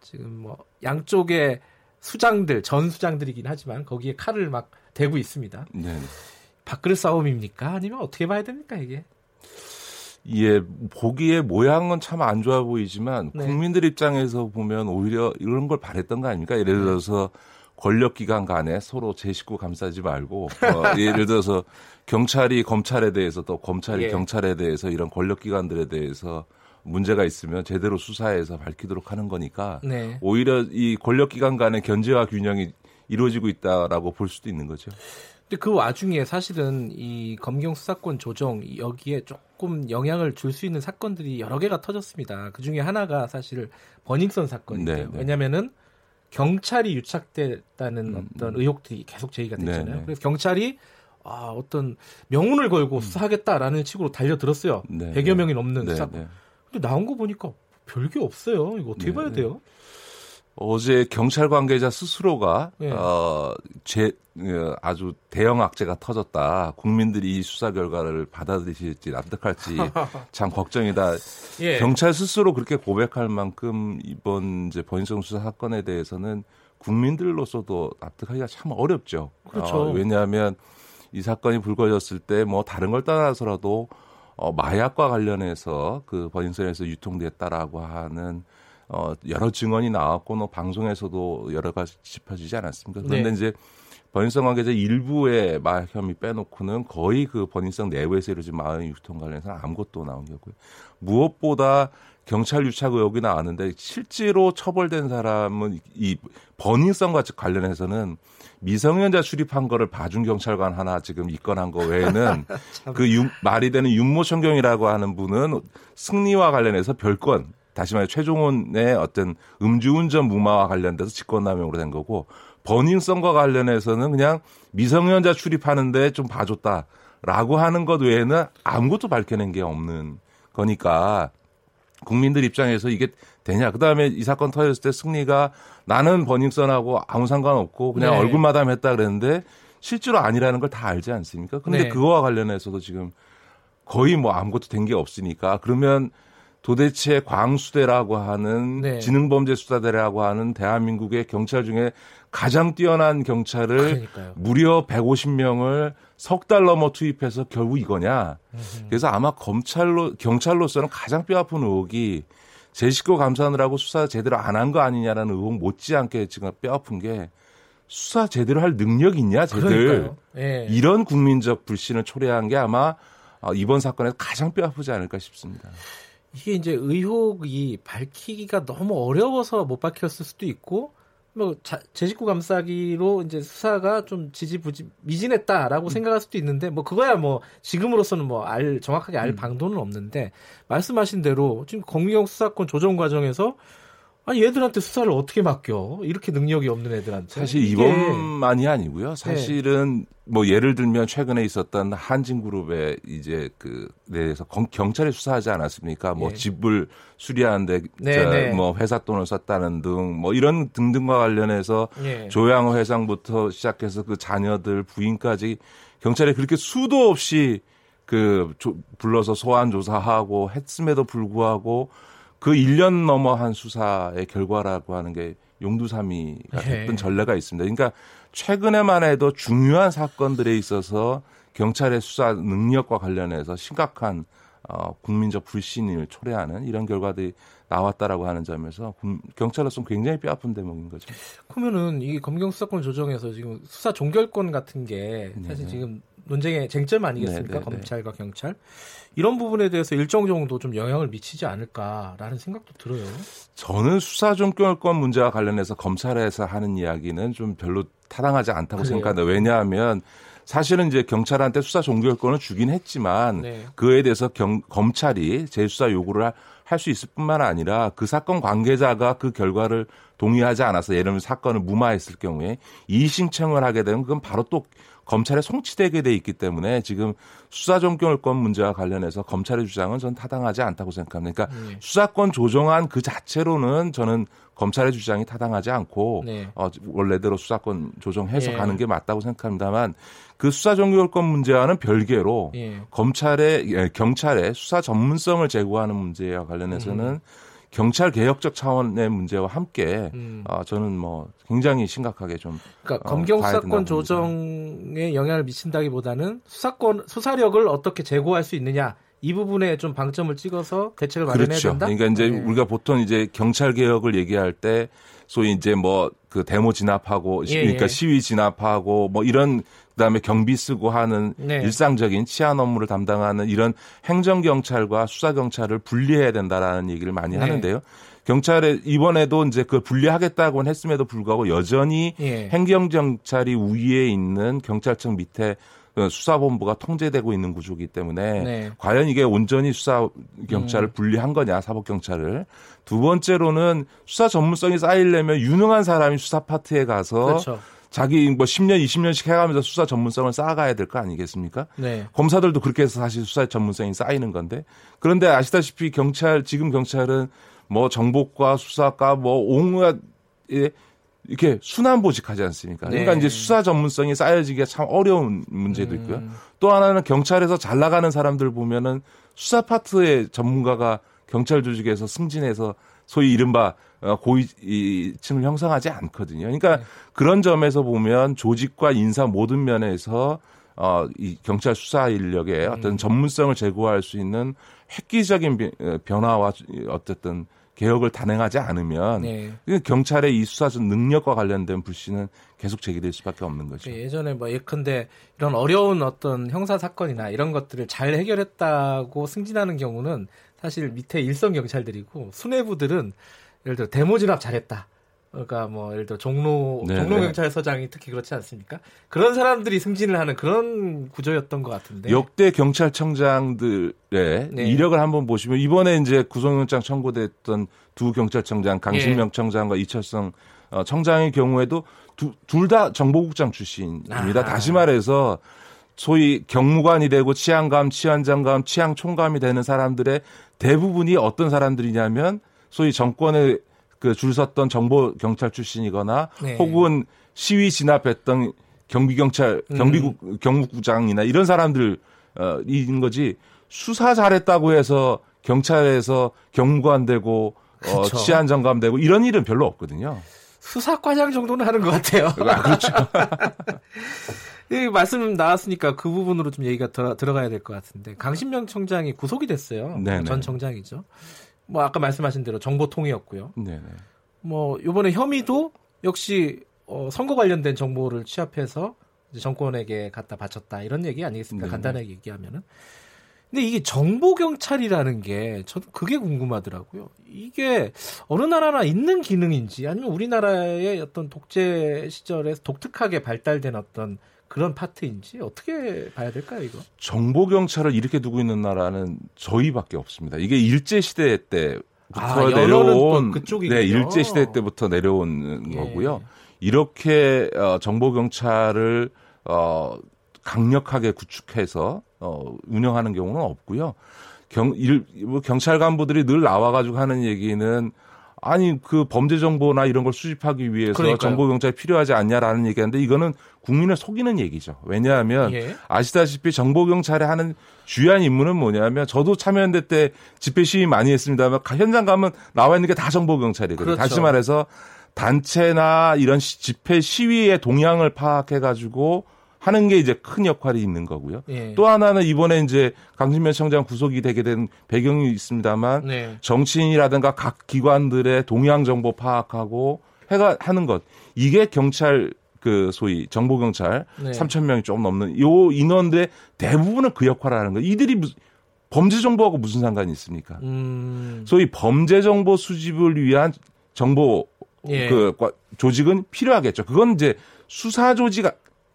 지금 뭐 양쪽의 수장들 전 수장들이긴 하지만 거기에 칼을 막 대고 있습니다. 네. 밥그릇 싸움입니까? 아니면 어떻게 봐야 됩니까 이게? 예, 보기에 모양은 참 안 좋아 보이지만 네. 국민들 입장에서 보면 오히려 이런 걸 바랬던 거 아닙니까? 예를 네. 들어서 권력 기관 간에 서로 제 식구 감싸지 말고 어, [LAUGHS] 예를 들어서 경찰이 검찰에 대해서 또 검찰이 예. 경찰에 대해서 이런 권력 기관들에 대해서 문제가 있으면 제대로 수사해서 밝히도록 하는 거니까 네. 오히려 이 권력기관 간의 견제와 균형이 이루어지고 있다라고 볼 수도 있는 거죠. 근데 그 와중에 사실은 이 검경 수사권 조정 여기에 조금 영향을 줄 수 있는 사건들이 여러 개가 터졌습니다. 그 중에 하나가 사실 버닝썬 사건인데요. 네, 네. 왜냐면은 경찰이 유착됐다는 음, 어떤 음. 의혹들이 계속 제기가 됐잖아요. 네네. 그래서 경찰이 아, 어떤 명운을 걸고 음. 수사하겠다라는 식으로 달려들었어요. 네 100여 명이 넘는 네, 수사. 네. 근데 나온 거 보니까 별게 없어요. 이거 어떻게 네 봐야 돼요? 어제 경찰 관계자 스스로가 네. 어, 제 어, 아주 대형 악재가 터졌다. 국민들이 이 수사 결과를 받아들이실지 납득할지 [LAUGHS] 참 걱정이다. 예. 경찰 스스로 그렇게 고백할 만큼 이번 이제 번성 수사 사건에 대해서는 국민들로서도 납득하기가 참 어렵죠. 그렇죠. 어, 왜냐하면 이 사건이 불거졌을 때 뭐 다른 걸 떠나서라도 어, 마약과 관련해서 그 버닝썬에서 유통됐다라고 하는 어, 여러 증언이 나왔고, 뭐 방송에서도 여러 가지 짚어지지 않았습니까? 그런데 네. 이제 버닝썬 관계자 일부의 마약 혐의 빼놓고는 거의 그 버닝썬 내부에서 이루어진 마약 유통 관련해서는 아무것도 나온 게 없고요. 무엇보다 경찰 유착 의혹이 나왔는데 실제로 처벌된 사람은 이 버닝썬과 관련해서는 미성년자 출입한 거를 봐준 경찰관 하나 지금 입건한 거 외에는 [LAUGHS] 그 유, 말이 되는 윤모천경이라고 하는 분은 승리와 관련해서 별건 다시 말해 최종훈의 어떤 음주운전 무마와 관련돼서 직권남용으로 된 거고 버닝썬과 관련해서는 그냥 미성년자 출입하는데 좀 봐줬다라고 하는 것 외에는 아무것도 밝혀낸 게 없는 거니까 국민들 입장에서 이게 되냐. 그 다음에 이 사건 터졌을 때 승리가 나는 버닝썬하고 아무 상관없고 그냥 네. 얼굴 마담 했다 그랬는데 실제로 아니라는 걸 다 알지 않습니까? 근데 네. 그거와 관련해서도 지금 거의 뭐 아무것도 된 게 없으니까 그러면 도대체 광수대라고 하는 네. 지능범죄수사대라고 하는 대한민국의 경찰 중에 가장 뛰어난 경찰을 그러니까요. 무려 150명을 석 달 넘어 투입해서 결국 이거냐. 그래서 아마 검찰로 경찰로서는 가장 뼈아픈 의혹이 제 식구 감사하느라고 수사 제대로 안 한 거 아니냐라는 의혹 못지않게 지금 뼈아픈 게 수사 제대로 할 능력이 있냐, 쟤들. 예. 이런 국민적 불신을 초래한 게 아마 어, 이번 사건에서 가장 뼈아프지 않을까 싶습니다. 이게 이제 의혹이 밝히기가 너무 어려워서 못 밝혔을 수도 있고 뭐제 식구 감싸기로 이제 수사가 좀 지지부지 미진했다라고 음. 생각할 수도 있는데 뭐 그거야 뭐 지금으로서는 뭐 알 정확하게 알 음. 방도는 없는데 말씀하신 대로 지금 검경 수사권 조정 과정에서 아니 얘들한테 수사를 어떻게 맡겨? 이렇게 능력이 없는 애들한테. 사실 이번만이 아니고요. 사실은 네. 뭐 예를 들면 최근에 있었던 한진그룹의 이제 그 내에서 경찰에 수사하지 않았습니까? 뭐 네. 집을 수리하는데 네, 네, 뭐 회사 돈을 썼다는 등 뭐 이런 등등과 관련해서 네. 조양호 회장부터 시작해서 그 자녀들 부인까지 경찰에 그렇게 수도 없이 그 조, 불러서 소환 조사하고 했음에도 불구하고 그 1년 넘어 한 수사의 결과라고 하는 게 용두삼이가 네. 했던 전례가 있습니다. 그러니까 최근에만 해도 중요한 사건들에 있어서 경찰의 수사 능력과 관련해서 심각한 어, 국민적 불신을 초래하는 이런 결과들이 나왔다라고 하는 점에서 경찰로서는 굉장히 뼈아픈 대목인 거죠. 그러면은 이 검경 수사권 조정에서 지금 수사 종결권 같은 게 사실 네 지금 논쟁의 쟁점 아니겠습니까? 네네네. 검찰과 경찰. 이런 부분에 대해서 일정 정도 좀 영향을 미치지 않을까라는 생각도 들어요. 저는 수사 종결권 문제와 관련해서 검찰에서 하는 이야기는 좀 별로 타당하지 않다고 그래요. 생각합니다. 왜냐하면 사실은 이제 경찰한테 수사 종결권을 주긴 했지만 네. 그에 대해서 경, 검찰이 재수사 요구를 할 수 있을 뿐만 아니라 그 사건 관계자가 그 결과를 동의하지 않아서 예를 들면 사건을 무마했을 경우에 이의신청을 하게 되면 그건 바로 또 검찰에 송치되게 돼 있기 때문에 지금 수사 종결권 문제와 관련해서 검찰의 주장은 전 타당하지 않다고 생각합니다. 그러니까 네. 수사권 조정안 그 자체로는 저는 검찰의 주장이 타당하지 않고 네. 어, 원래대로 수사권 조정해서 네. 가는 게 맞다고 생각합니다만 그 수사 종결권 문제와는 별개로 예. 검찰의 예, 경찰의 수사 전문성을 제고하는 문제와 관련해서는 음. 경찰 개혁적 차원의 문제와 함께 음. 어, 저는 뭐 굉장히 심각하게 좀 그러니까 어, 검경 수사권 조정에 영향을 미친다기보다는 수사권 수사력을 어떻게 제고할 수 있느냐 이 부분에 좀 방점을 찍어서 대책을 마련해야 그렇죠. 된다. 그러니까 이제 네. 우리가 보통 이제 경찰 개혁을 얘기할 때 소위 이제 뭐 그 데모 진압하고 예, 그러니까 예. 시위 진압하고 뭐 이런 그다음에 경비 쓰고 하는 네. 일상적인 치안 업무를 담당하는 이런 행정 경찰과 수사 경찰을 분리해야 된다라는 얘기를 많이 네. 하는데요. 경찰에 이번에도 이제 그 분리하겠다고는 했음에도 불구하고 여전히 예. 행정 경찰이 우위에 있는 경찰청 밑에 그 수사본부가 통제되고 있는 구조이기 때문에 네. 과연 이게 온전히 수사 경찰을 음. 분리한 거냐 사법 경찰을 두 번째로는 수사 전문성이 쌓이려면 유능한 사람이 수사 파트에 가서 그렇죠. 자기 뭐 10년, 20년씩 해가면서 수사 전문성을 쌓아가야 될 거 아니겠습니까? 네. 검사들도 그렇게 해서 사실 수사 전문성이 쌓이는 건데 그런데 아시다시피 경찰 지금 경찰은 뭐 정보과 수사과 뭐 온갖 예, 이렇게 순환보직하지 않습니까? 그러니까 네. 이제 수사 전문성이 쌓여지기가 참 어려운 문제도 있고요. 음. 또 하나는 경찰에서 잘 나가는 사람들 보면은 수사 파트의 전문가가 경찰 조직에서 승진해서 소위 이른바 어, 고위층을 형성하지 않거든요. 그러니까 네. 그런 점에서 보면 조직과 인사 모든 면에서 어, 이 경찰 수사 인력의 음. 어떤 전문성을 제고할 수 있는 획기적인 어, 변화와 어쨌든 개혁을 단행하지 않으면 네. 경찰의 이 수사적 능력과 관련된 불신은 계속 제기될 수밖에 없는 거죠. 예전에 뭐 예컨대 이런 어려운 어떤 형사 사건이나 이런 것들을 잘 해결했다고 승진하는 경우는 사실 밑에 일선 경찰들이고 수뇌부들은 예를 들어 데모 진압 잘했다. 그러니까 뭐 예를 들어 종로 네네. 종로 경찰서장이 특히 그렇지 않습니까? 그런 사람들이 승진을 하는 그런 구조였던 것 같은데 역대 경찰청장들의 네. 이력을 한번 보시면 이번에 이제 구속영장 청구됐던 두 경찰청장 강신명 네. 청장과 이철성 어, 청장의 경우에도 둘 다 정보국장 출신입니다. 아. 다시 말해서 소위 경무관이 되고 치안감, 치안장감, 치안총감이 되는 사람들의 대부분이 어떤 사람들이냐면 소위 정권에 그 줄 섰던 정보 경찰 출신이거나 네. 혹은 시위 진압했던 경비 경찰 음. 경비국 음. 경무국장이나 이런 사람들 어인 거지 수사 잘했다고 해서 경찰에서 경무관 되고 어, 치안 정감 되고 이런 일은 별로 없거든요. 수사과장 정도는 하는 것 같아요. 아, 그렇죠. [LAUGHS] 이 말씀 나왔으니까 그 부분으로 좀 얘기가 들어, 들어가야 될 것 같은데 강신명 청장이 구속이 됐어요. 네네. 전 청장이죠. 뭐 아까 말씀하신 대로 정보 통이었고요. 네네. 뭐 이번에 혐의도 역시 어, 선거 관련된 정보를 취합해서 정권에게 갖다 바쳤다 이런 얘기 아니겠습니까? 네. 간단하게 얘기하면은. 근데 이게 정보 경찰이라는 게 저도 그게 궁금하더라고요. 이게 어느 나라나 있는 기능인지 아니면 우리나라의 어떤 독재 시절에 독특하게 발달된 어떤 그런 파트인지 어떻게 봐야 될까요, 이거? 정보 경찰을 이렇게 두고 있는 나라는 저희밖에 없습니다. 이게 일제 시대 때부터 아, 내려온 네, 일제 시대 때부터 내려온 예. 거고요. 이렇게 어, 정보 경찰을 어 강력하게 구축해서 어, 운영하는 경우는 없고요. 경, 일, 뭐 경찰 간부들이 늘 나와 가지고 하는 얘기는 아니 그 범죄 정보나 이런 걸 수집하기 위해서 그러니까요. 정보 경찰이 필요하지 않냐라는 얘기하는데 이거는 국민을 속이는 얘기죠. 왜냐하면 예. 아시다시피 정보 경찰에 하는 주요한 임무는 뭐냐면 저도 참여연대 때 집회 시위 많이 했습니다만 현장 가면 나와 있는 게 다 정보 경찰이거든요. 그렇죠. 다시 말해서 단체나 이런 집회 시위의 동향을 파악해 가지고 하는 게 이제 큰 역할이 있는 거고요. 예. 또 하나는 이번에 이제 강진면 청장 구속이 되게 된 배경이 있습니다만 네. 정치인이라든가 각 기관들의 동향 정보 파악하고 해가 하는 것 이게 경찰 그 소위 정보 경찰 네. 3천 명이 조금 넘는 요 인원들 대부분은 그 역할을 하는 거예요. 이들이 무슨 범죄 정보하고 무슨 상관이 있습니까? 음. 소위 범죄 정보 수집을 위한 정보 예. 그 조직은 필요하겠죠. 그건 이제 수사 조직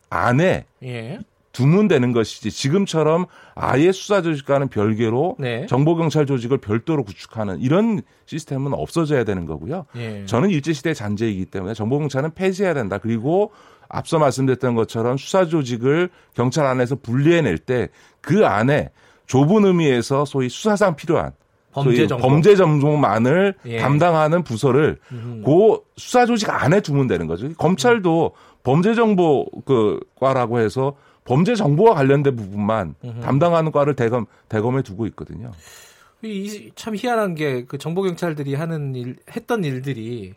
안에 예. 두면 되는 것이지 지금처럼 아예 수사 조직과는 별개로 네. 정보 경찰 조직을 별도로 구축하는 이런 시스템은 없어져야 되는 거고요. 예. 저는 일제 시대 잔재이기 때문에 정보 경찰은 폐지해야 된다. 그리고 앞서 말씀드렸던 것처럼 수사 조직을 경찰 안에서 분리해낼 때 그 안에 좁은 의미에서 소위 수사상 필요한 범죄 정보. 범죄 정보만을 예. 담당하는 부서를 음. 그 수사 조직 안에 두면 되는 거죠. 검찰도 범죄 정보 그 과라고 해서 범죄 정보와 관련된 부분만 음흠. 담당하는 과를 대검 대검에 두고 있거든요. 이, 참 희한한 게 그 정보 경찰들이 하는 일 했던 일들이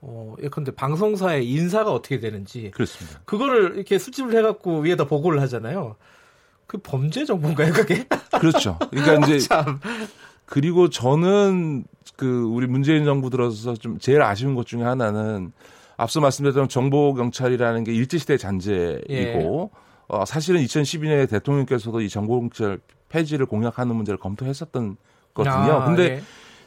어 예컨대 방송사의 인사가 어떻게 되는지 그렇습니다. 그거를 이렇게 수집을 해갖고 위에다 보고를 하잖아요. 그 범죄 정보인가요, 그게? [LAUGHS] 그렇죠. 그러니까 이제 [LAUGHS] 참. 그리고 저는 그 우리 문재인 정부 들어서 좀 제일 아쉬운 것 중에 하나는 앞서 말씀드렸던 정보 경찰이라는 게 일제 시대 잔재이고 예. 어, 사실은 2012년에 대통령께서도 이 정보 경찰 폐지를 공약하는 문제를 검토했었던 거거든요. 아, 근데 예.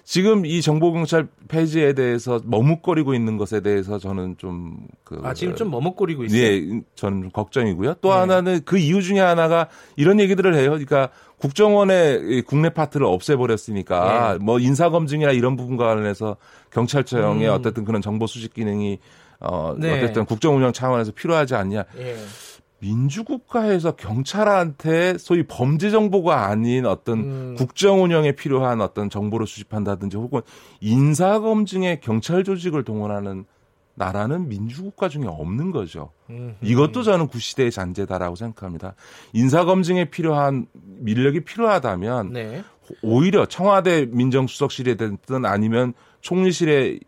지금 이 정보경찰 폐지에 대해서 머뭇거리고 있는 것에 대해서 저는 좀 그. 아, 지금 좀 머뭇거리고 있어요? 예, 저는 좀 걱정이고요. 또 네. 하나는 그 이유 중에 하나가 이런 얘기들을 해요. 그러니까 국정원의 국내 파트를 없애버렸으니까 네. 뭐 인사검증이나 이런 부분과 관련해서 경찰청의 음. 어쨌든 그런 정보 수집 기능이 어, 네. 어쨌든 국정 운영 차원에서 필요하지 않냐. 네. 민주국가에서 경찰한테 소위 범죄 정보가 아닌 어떤 음. 국정 운영에 필요한 어떤 정보를 수집한다든지 혹은 인사 검증에 경찰 조직을 동원하는 나라는 민주국가 중에 없는 거죠. 음. 이것도 저는 구시대의 잔재다라고 생각합니다. 인사 검증에 필요한 민력이 필요하다면 네. 오히려 청와대 민정수석실에 됐든 아니면 총리실에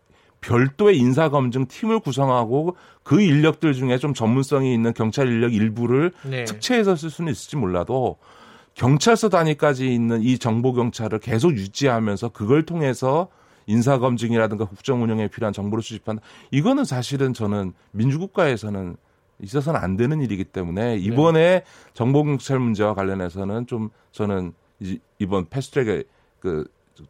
별도의 인사 검증 팀을 구성하고 그 인력들 중에 좀 전문성이 있는 경찰 인력 일부를 네. 특채해서 쓸 수는 있을지 몰라도 경찰서 단위까지 있는 이 정보 경찰을 계속 유지하면서 그걸 통해서 인사 검증이라든가 국정 운영에 필요한 정보를 수집한다. 이거는 사실은 저는 민주국가에서는 있어서는 안 되는 일이기 때문에 이번에 네. 정보 경찰 문제와 관련해서는 좀 저는 이번 패스트트랙에 그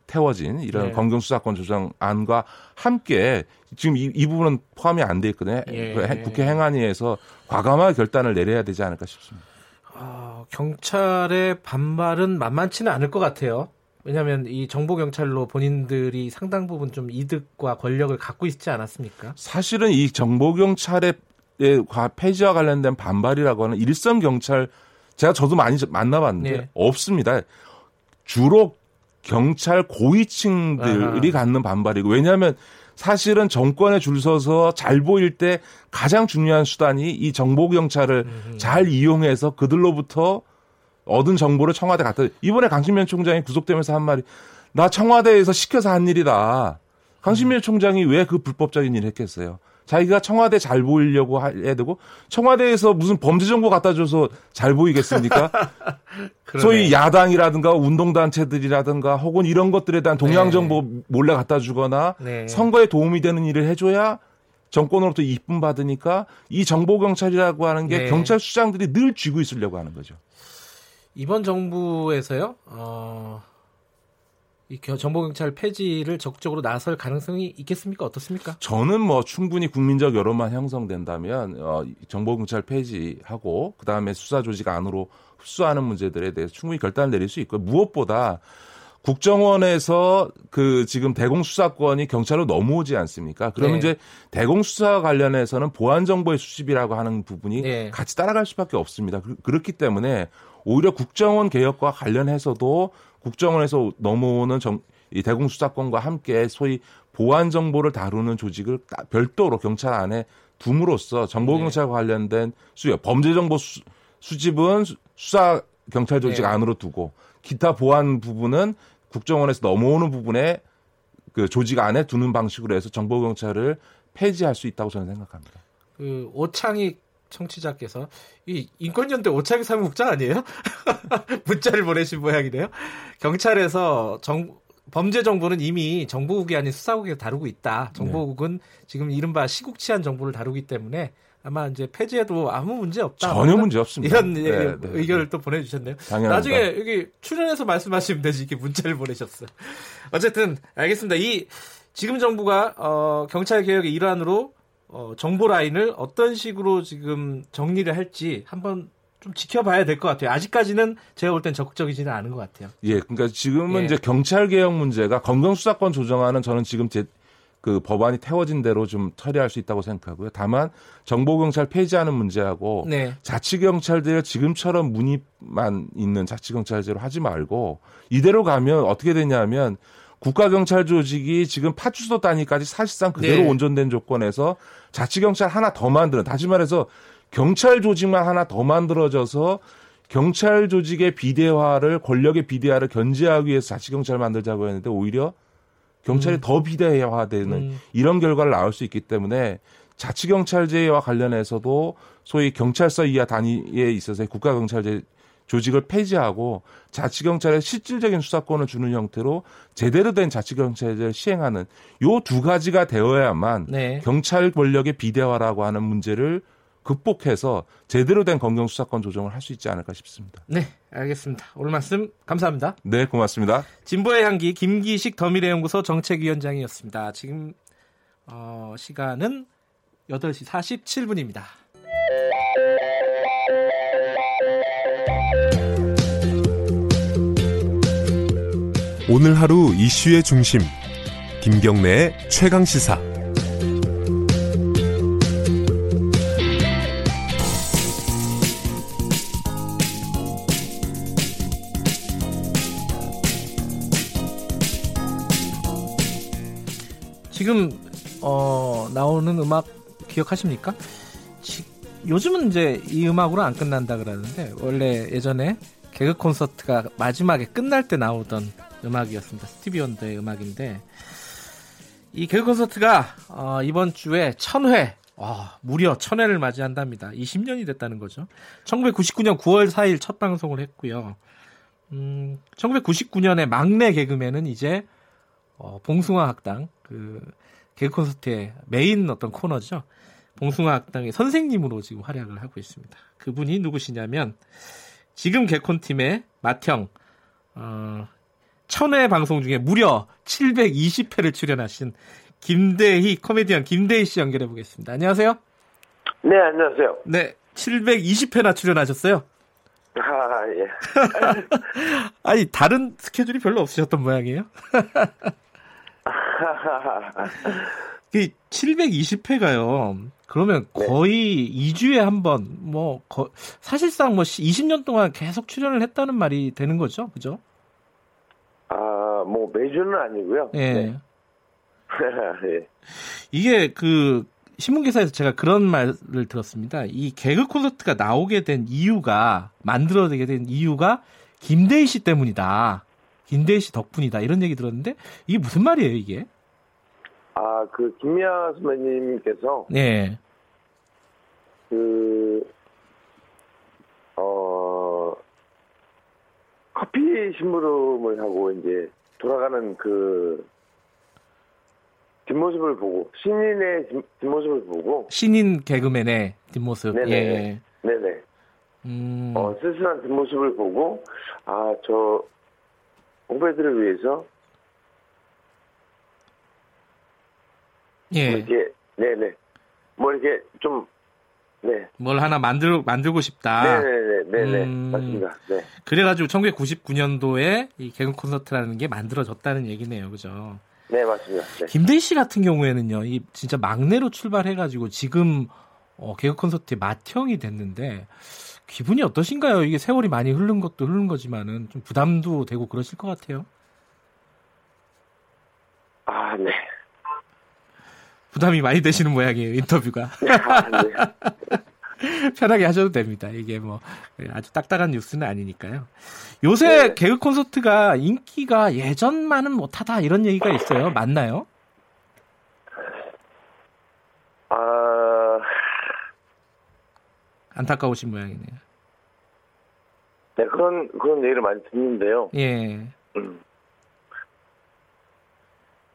태워진 이런 네. 검경 수사권 조정안과 함께 지금 이, 이 부분은 포함이 안 돼 있거든요. 예. 그 국회 행안위에서 과감한 결단을 내려야 되지 않을까 싶습니다. 어, 경찰의 반발은 만만치는 않을 것 같아요. 왜냐하면 이 정보 경찰로 본인들이 상당 부분 좀 이득과 권력을 갖고 있지 않았습니까? 사실은 이 정보 경찰의 폐지와 관련된 반발이라고 하는 일선 경찰 제가 저도 많이 만나봤는데 네. 없습니다. 주로 경찰 고위층들이 아하. 갖는 반발이고 왜냐하면 사실은 정권에 줄 서서 잘 보일 때 가장 중요한 수단이 이 정보 경찰을 음. 잘 이용해서 그들로부터 얻은 정보를 청와대 갖다 이번에 강신면 총장이 구속되면서 한 말이 나 청와대에서 시켜서 한 일이다. 강신면 음. 총장이 왜 그 불법적인 일을 했겠어요? 자기가 청와대 잘 보이려고 해야 되고 청와대에서 무슨 범죄 정보 갖다 줘서 잘 보이겠습니까? [LAUGHS] 소위 야당이라든가 운동단체들이라든가 혹은 이런 것들에 대한 동향 네. 정보 네. 몰래 갖다 주거나 네. 선거에 도움이 되는 일을 해줘야 정권으로부터 이쁨 받으니까 이 정보 경찰이라고 하는 게 네. 경찰 수장들이 늘 쥐고 있으려고 하는 거죠. 이번 정부에서요. 어... 이 정보경찰 폐지를 적극적으로 나설 가능성이 있겠습니까? 어떻습니까? 저는 뭐 충분히 국민적 여론만 형성된다면 어, 정보경찰 폐지하고 그 다음에 수사 조직 안으로 흡수하는 문제들에 대해서 충분히 결단을 내릴 수 있고 무엇보다 국정원에서 그 지금 대공수사권이 경찰로 넘어오지 않습니까? 그러면 네. 이제 대공수사 관련해서는 보안 정보의 수집이라고 하는 부분이 네. 같이 따라갈 수밖에 없습니다. 그, 그렇기 때문에 오히려 국정원 개혁과 관련해서도 국정원에서 넘어오는 정, 이 대공수사권과 함께 소위 보안 정보를 다루는 조직을 별도로 경찰 안에 둠으로써 정보경찰과 네. 관련된 수요 범죄 정보 수, 수집은 수사 경찰 조직 네. 안으로 두고 기타 보안 부분은 국정원에서 넘어오는 부분에 그 조직 안에 두는 방식으로 해서 정보 경찰을 폐지할 수 있다고 저는 생각합니다. 그 오창익 청취자께서 이 인권연대 오창희 사무국장 아니에요? [LAUGHS] 문자를 보내신 모양이네요. 경찰에서 정, 범죄 정보는 이미 정보국이 아닌 수사국에 다루고 있다. 정보국은 네. 지금 이른바 시국치안 정보를 다루기 때문에 아마 이제 폐지해도 아무 문제 없다. 전혀 문제 없습니다. 이런 네, 네, 의견을 또 보내주셨네요. 당연합니다. 나중에 여기 출연해서 말씀하시면 되지 이렇게 문자를 보내셨어요. 어쨌든 알겠습니다. 이 지금 정부가 어, 경찰 개혁의 일환으로 어, 정보 라인을 어떤 식으로 지금 정리를 할지 한번 좀 지켜봐야 될 것 같아요. 아직까지는 제가 볼 땐 적극적이지는 않은 것 같아요. 예, 그러니까 지금은 예. 이제 경찰 개혁 문제가 검경 수사권 조정하는 저는 지금 제 그 법안이 태워진 대로 좀 처리할 수 있다고 생각하고요. 다만 정보 경찰 폐지하는 문제하고 네. 자치 경찰들 지금처럼 문의만 있는 자치 경찰제로 하지 말고 이대로 가면 어떻게 되냐면 국가경찰 조직이 지금 파출소 단위까지 사실상 그대로 네. 온전된 조건에서 자치경찰 하나 더 만드는, 다시 말해서 경찰 조직만 하나 더 만들어져서 경찰 조직의 비대화를, 권력의 비대화를 견제하기 위해서 자치경찰 만들자고 했는데 오히려 경찰이 음. 더 비대화되는 음. 이런 결과를 낳을 수 있기 때문에 자치경찰제와 관련해서도 소위 경찰서 이하 단위에 있어서 국가경찰제 조직을 폐지하고 자치경찰에 실질적인 수사권을 주는 형태로 제대로 된 자치경찰제를 시행하는 요 두 가지가 되어야만 네. 경찰 권력의 비대화라고 하는 문제를 극복해서 제대로 된 검경 수사권 조정을 할 수 있지 않을까 싶습니다. 네, 알겠습니다. 오늘 말씀 감사합니다. 네, 고맙습니다. 진보의 향기 김기식 더미래연구소 정책위원장이었습니다. 지금 어, 시간은 8시 47분입니다. 오늘 하루 이슈의 중심 김경래의 최강 시사 지금 어, 나오는 음악 기억하십니까? 지, 요즘은 이제 이 음악으로 안 끝난다 그러는데 원래 예전에 개그 콘서트가 마지막에 끝날 때 나오던 음악이었습니다. 스티비 원더의 음악인데 이 개그 콘서트가 어, 이번 주에 천회 와, 무려 천회를 맞이한답니다. 20년이 됐다는 거죠. 1999년 9월 4일 첫 방송을 했고요. 음, 1999년에 막내 개그맨은 이제 어, 봉숭아 학당 그 개그 콘서트의 메인 어떤 코너죠. 봉숭아 학당의 선생님으로 지금 활약을 하고 있습니다. 그분이 누구시냐면 지금 개콘 팀의 맏형 어, 천회 방송 중에 무려 720회를 출연하신 김대희 코미디언 김대희 씨 연결해 보겠습니다. 안녕하세요. 네, 안녕하세요. 네, 720회나 출연하셨어요. 아, 예. [LAUGHS] 아니, 다른 스케줄이 별로 없으셨던 모양이에요? [LAUGHS] 그 720회가요. 그러면 네. 거의 네. 2주에 한 번, 뭐, 거, 사실상 뭐 20년 동안 계속 출연을 했다는 말이 되는 거죠. 그죠? 아, 뭐 매주는 아니고요. 예. 네. [LAUGHS] 예. 이게 그 신문 기사에서 제가 그런 말을 들었습니다. 이 개그 콘서트가 나오게 된 이유가 만들어지게 된 이유가 김대희 씨 때문이다. 김대희 씨 덕분이다. 이런 얘기 들었는데 이게 무슨 말이에요, 이게? 아, 그 김미아 선배님께서 네. 그 어, 커피 심부름을 하고 이제 돌아가는 그 뒷모습을 보고 신인의 뒷모습을 보고 신인 개그맨의 뒷모습. 네네. 예. 네네. 음. 어, 쓸쓸한 뒷모습을 보고 아 저 후배들을 위해서 예. 뭐 이렇게 네네 뭐 이렇게 좀 네. 뭘 하나 만들 만들고 싶다. 네네네, 네 네, 음, 맞습니다. 네. 그래가지고 1999년도에 이 개그 콘서트라는 게 만들어졌다는 얘기네요, 그죠? 네, 맞습니다. 네. 김대희 씨 같은 경우에는요, 이 진짜 막내로 출발해가지고 지금 어, 개그 콘서트의 맏형이 됐는데 기분이 어떠신가요? 이게 세월이 많이 흐른 것도 흐른 거지만은 좀 부담도 되고 그러실 것 같아요. 아, 네. 부담이 많이 되시는 모양이에요 인터뷰가. [LAUGHS] 아, 네. [LAUGHS] 편하게 하셔도 됩니다. 이게 뭐 아주 딱딱한 뉴스는 아니니까요. 요새 네. 개그 콘서트가 인기가 예전만은 못하다 이런 얘기가 있어요. 맞나요? 아 안타까우신 모양이네요. 네 그런 그런 얘기를 많이 듣는데요. 예. 음.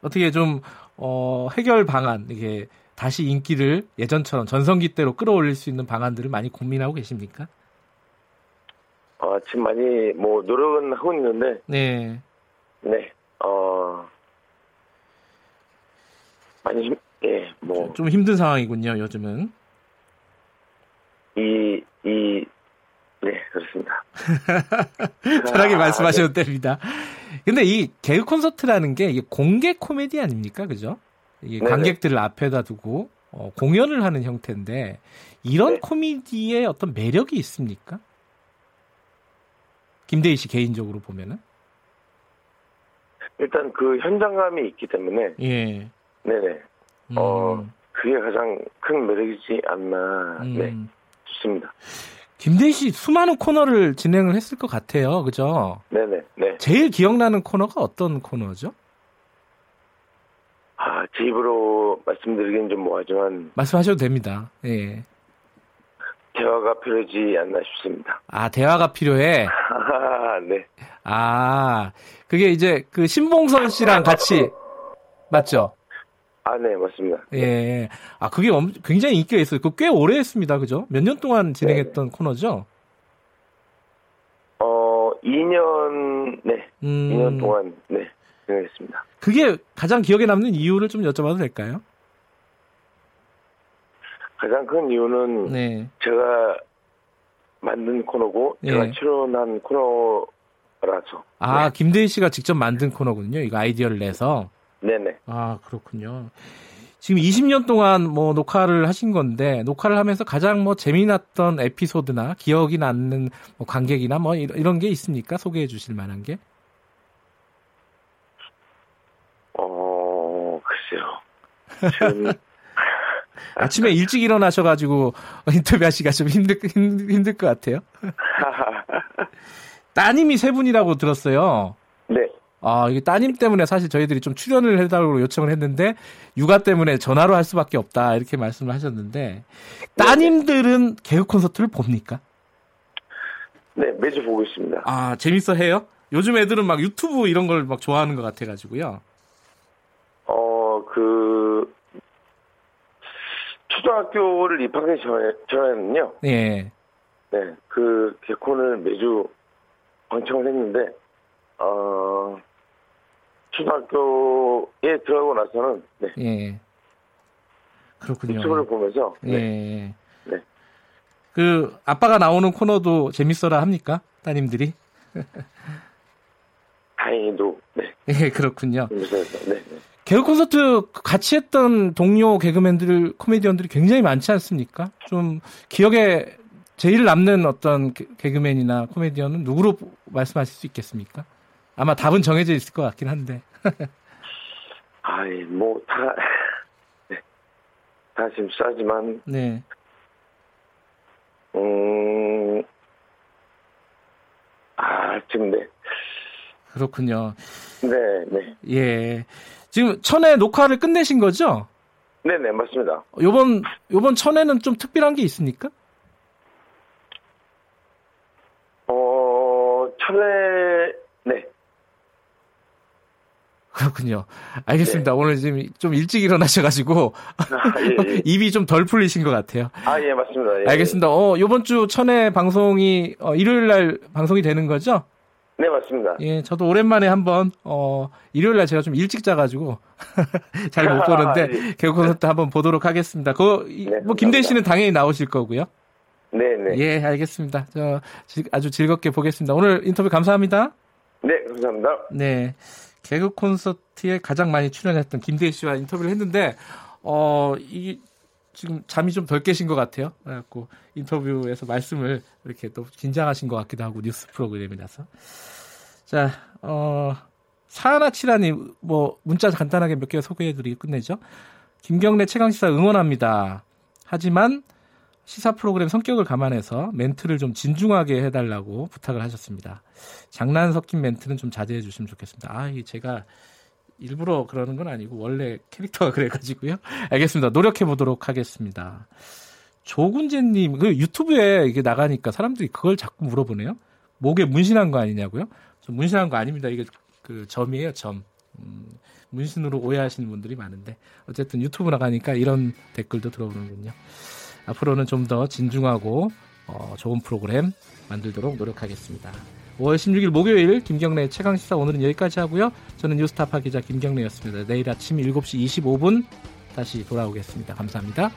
어떻게 좀 어, 해결 방안, 이게 다시 인기를 예전처럼 전성기 때로 끌어올릴 수 있는 방안들을 많이 고민하고 계십니까? 어, 지금 많이 뭐 노력은 하고 있는데. 네. 네. 어. 많이 힘, 예, 뭐. 좀 힘든 상황이군요, 요즘은. 이, 이, 네, 그렇습니다. [LAUGHS] 편하게 아, 말씀하셔도 네. 됩니다. 근데 이 개그 콘서트라는 게 이게 공개 코미디 아닙니까? 그죠? 이게 관객들을 앞에다 두고 어, 공연을 하는 형태인데 이런 네. 코미디에 어떤 매력이 있습니까? 김대희 씨 개인적으로 보면은 일단 그 현장감이 있기 때문에 예. 네네. 음. 어 그게 가장 큰 매력이지 않나. 음. 네. 좋습니다. 김대희 씨 수많은 코너를 진행을 했을 것 같아요. 그죠? 네네. 네. 제일 기억나는 코너가 어떤 코너죠? 아, 제 입으로 말씀드리긴 좀 뭐하지만. 말씀하셔도 됩니다. 예. 대화가 필요하지 않나 싶습니다. 아, 대화가 필요해? 아, [LAUGHS] 네. 아, 그게 이제 그 신봉선 씨랑 같이, 맞죠? 아, 네, 맞습니다. 예. 아, 그게 엄, 굉장히 인기가 있어요. 그꽤 오래 했습니다. 그죠? 몇 년 동안 진행했던 네. 코너죠? 어, 2년, 네. 음... 2년 동안, 네. 진행했습니다. 그게 가장 기억에 남는 이유를 좀 여쭤봐도 될까요? 가장 큰 이유는 네. 제가 만든 코너고 제가 네. 출연한 코너라서. 아, 네. 김대희 씨가 직접 만든 코너군요. 이거 아이디어를 내서. 네네. 아, 그렇군요. 지금 20년 동안 뭐 녹화를 하신 건데 녹화를 하면서 가장 뭐 재미났던 에피소드나 기억이 남는 뭐 관객이나 뭐 이런 게 있습니까? 소개해 주실 만한 게? 어, 글쎄요. 지금 [LAUGHS] 아침에 일찍 일어나셔가지고 인터뷰하시기가 좀 힘들, 힘들 것 같아요. [LAUGHS] 따님이 세 분이라고 들었어요. 네. 아, 이게 따님 때문에 사실 저희들이 좀 출연을 해달라고 요청을 했는데, 육아 때문에 전화로 할 수밖에 없다, 이렇게 말씀을 하셨는데, 따님들은 개그 콘서트를 봅니까? 네, 매주 보고 있습니다. 아, 재밌어 해요? 요즘 애들은 막 유튜브 이런 걸 막 좋아하는 것 같아가지고요. 어, 그, 초등학교를 입학하기 전에, 전에는요. 예. 네, 그 개콘을 매주 방청을 했는데, 어, 초등학교에 들어가고 나서는, 네. 예. 그렇군요. 유튜브를 보면서, 네. 예. 네. 그, 아빠가 나오는 코너도 재밌어라 합니까? 따님들이? [LAUGHS] 다행히도, 네. 예, 그렇군요. 재밌어서, 네. 네. 개그 콘서트 같이 했던 동료 개그맨들, 코미디언들이 굉장히 많지 않습니까? 좀 기억에 제일 남는 어떤 개그맨이나 코미디언은 누구로 말씀하실 수 있겠습니까? 아마 답은 정해져 있을 것 같긴 한데. [LAUGHS] 아이, 뭐, 다, 네. 다 지금 싸지만. 네. 음, 아, 지금, 네. 그렇군요. 네, 네. 예. 지금 천회 녹화를 끝내신 거죠? 네 네, 맞습니다. 요번, 요번 천회는 좀 특별한 게 있습니까? 어, 네. 그렇군요. 알겠습니다. 네. 오늘 지금 좀 일찍 일어나셔가지고 아, 예, 예. [LAUGHS] 입이 좀 덜 풀리신 것 같아요. 아, 예, 맞습니다. 예, 알겠습니다. 어, 요번 주 천회 방송이 어, 일요일 날 방송이 되는 거죠? 네, 맞습니다. 예, 저도 오랜만에 한번, 어, 일요일 날 제가 좀 일찍 자가지고, [LAUGHS] 잘 못 보는데, [LAUGHS] 예. 개그 콘서트 한번 보도록 하겠습니다. 그, 네, 뭐, 김대 씨는 당연히 나오실 거고요. 네네. 예, 알겠습니다. 저, 아주 즐겁게 보겠습니다. 오늘 인터뷰 감사합니다. 네, 감사합니다. 네. 개그 콘서트에 가장 많이 출연했던 김대희 씨와 인터뷰를 했는데, 어, 이, 지금 잠이 좀 덜 깨신 것 같아요. 그래갖고 인터뷰에서 말씀을 이렇게 또 긴장하신 것 같기도 하고 뉴스 프로그램이라서. 자, 어, 사하나치라님, 뭐, 문자 간단하게 몇 개 소개해드리고 끝내죠. 김경래 최강시사 응원합니다. 하지만 시사 프로그램 성격을 감안해서 멘트를 좀 진중하게 해달라고 부탁을 하셨습니다. 장난 섞인 멘트는 좀 자제해 주시면 좋겠습니다. 아, 이 제가 일부러 그러는 건 아니고 원래 캐릭터가 그래가지고요. [LAUGHS] 알겠습니다. 노력해 보도록 하겠습니다. 조군재님, 그 유튜브에 이게 나가니까 사람들이 그걸 자꾸 물어보네요. 목에 문신한 거 아니냐고요? 저 문신한 거 아닙니다. 이게 그 점이에요, 점. 음, 문신으로 오해하시는 분들이 많은데 어쨌든 유튜브 나가니까 이런 댓글도 들어오는군요. 앞으로는 좀 더 진중하고 어, 좋은 프로그램 만들도록 노력하겠습니다. 5월 16일 목요일 김경래 최강시사 오늘은 여기까지 하고요. 저는 뉴스타파 기자 김경래였습니다. 내일 아침 7시 25분 다시 돌아오겠습니다. 감사합니다.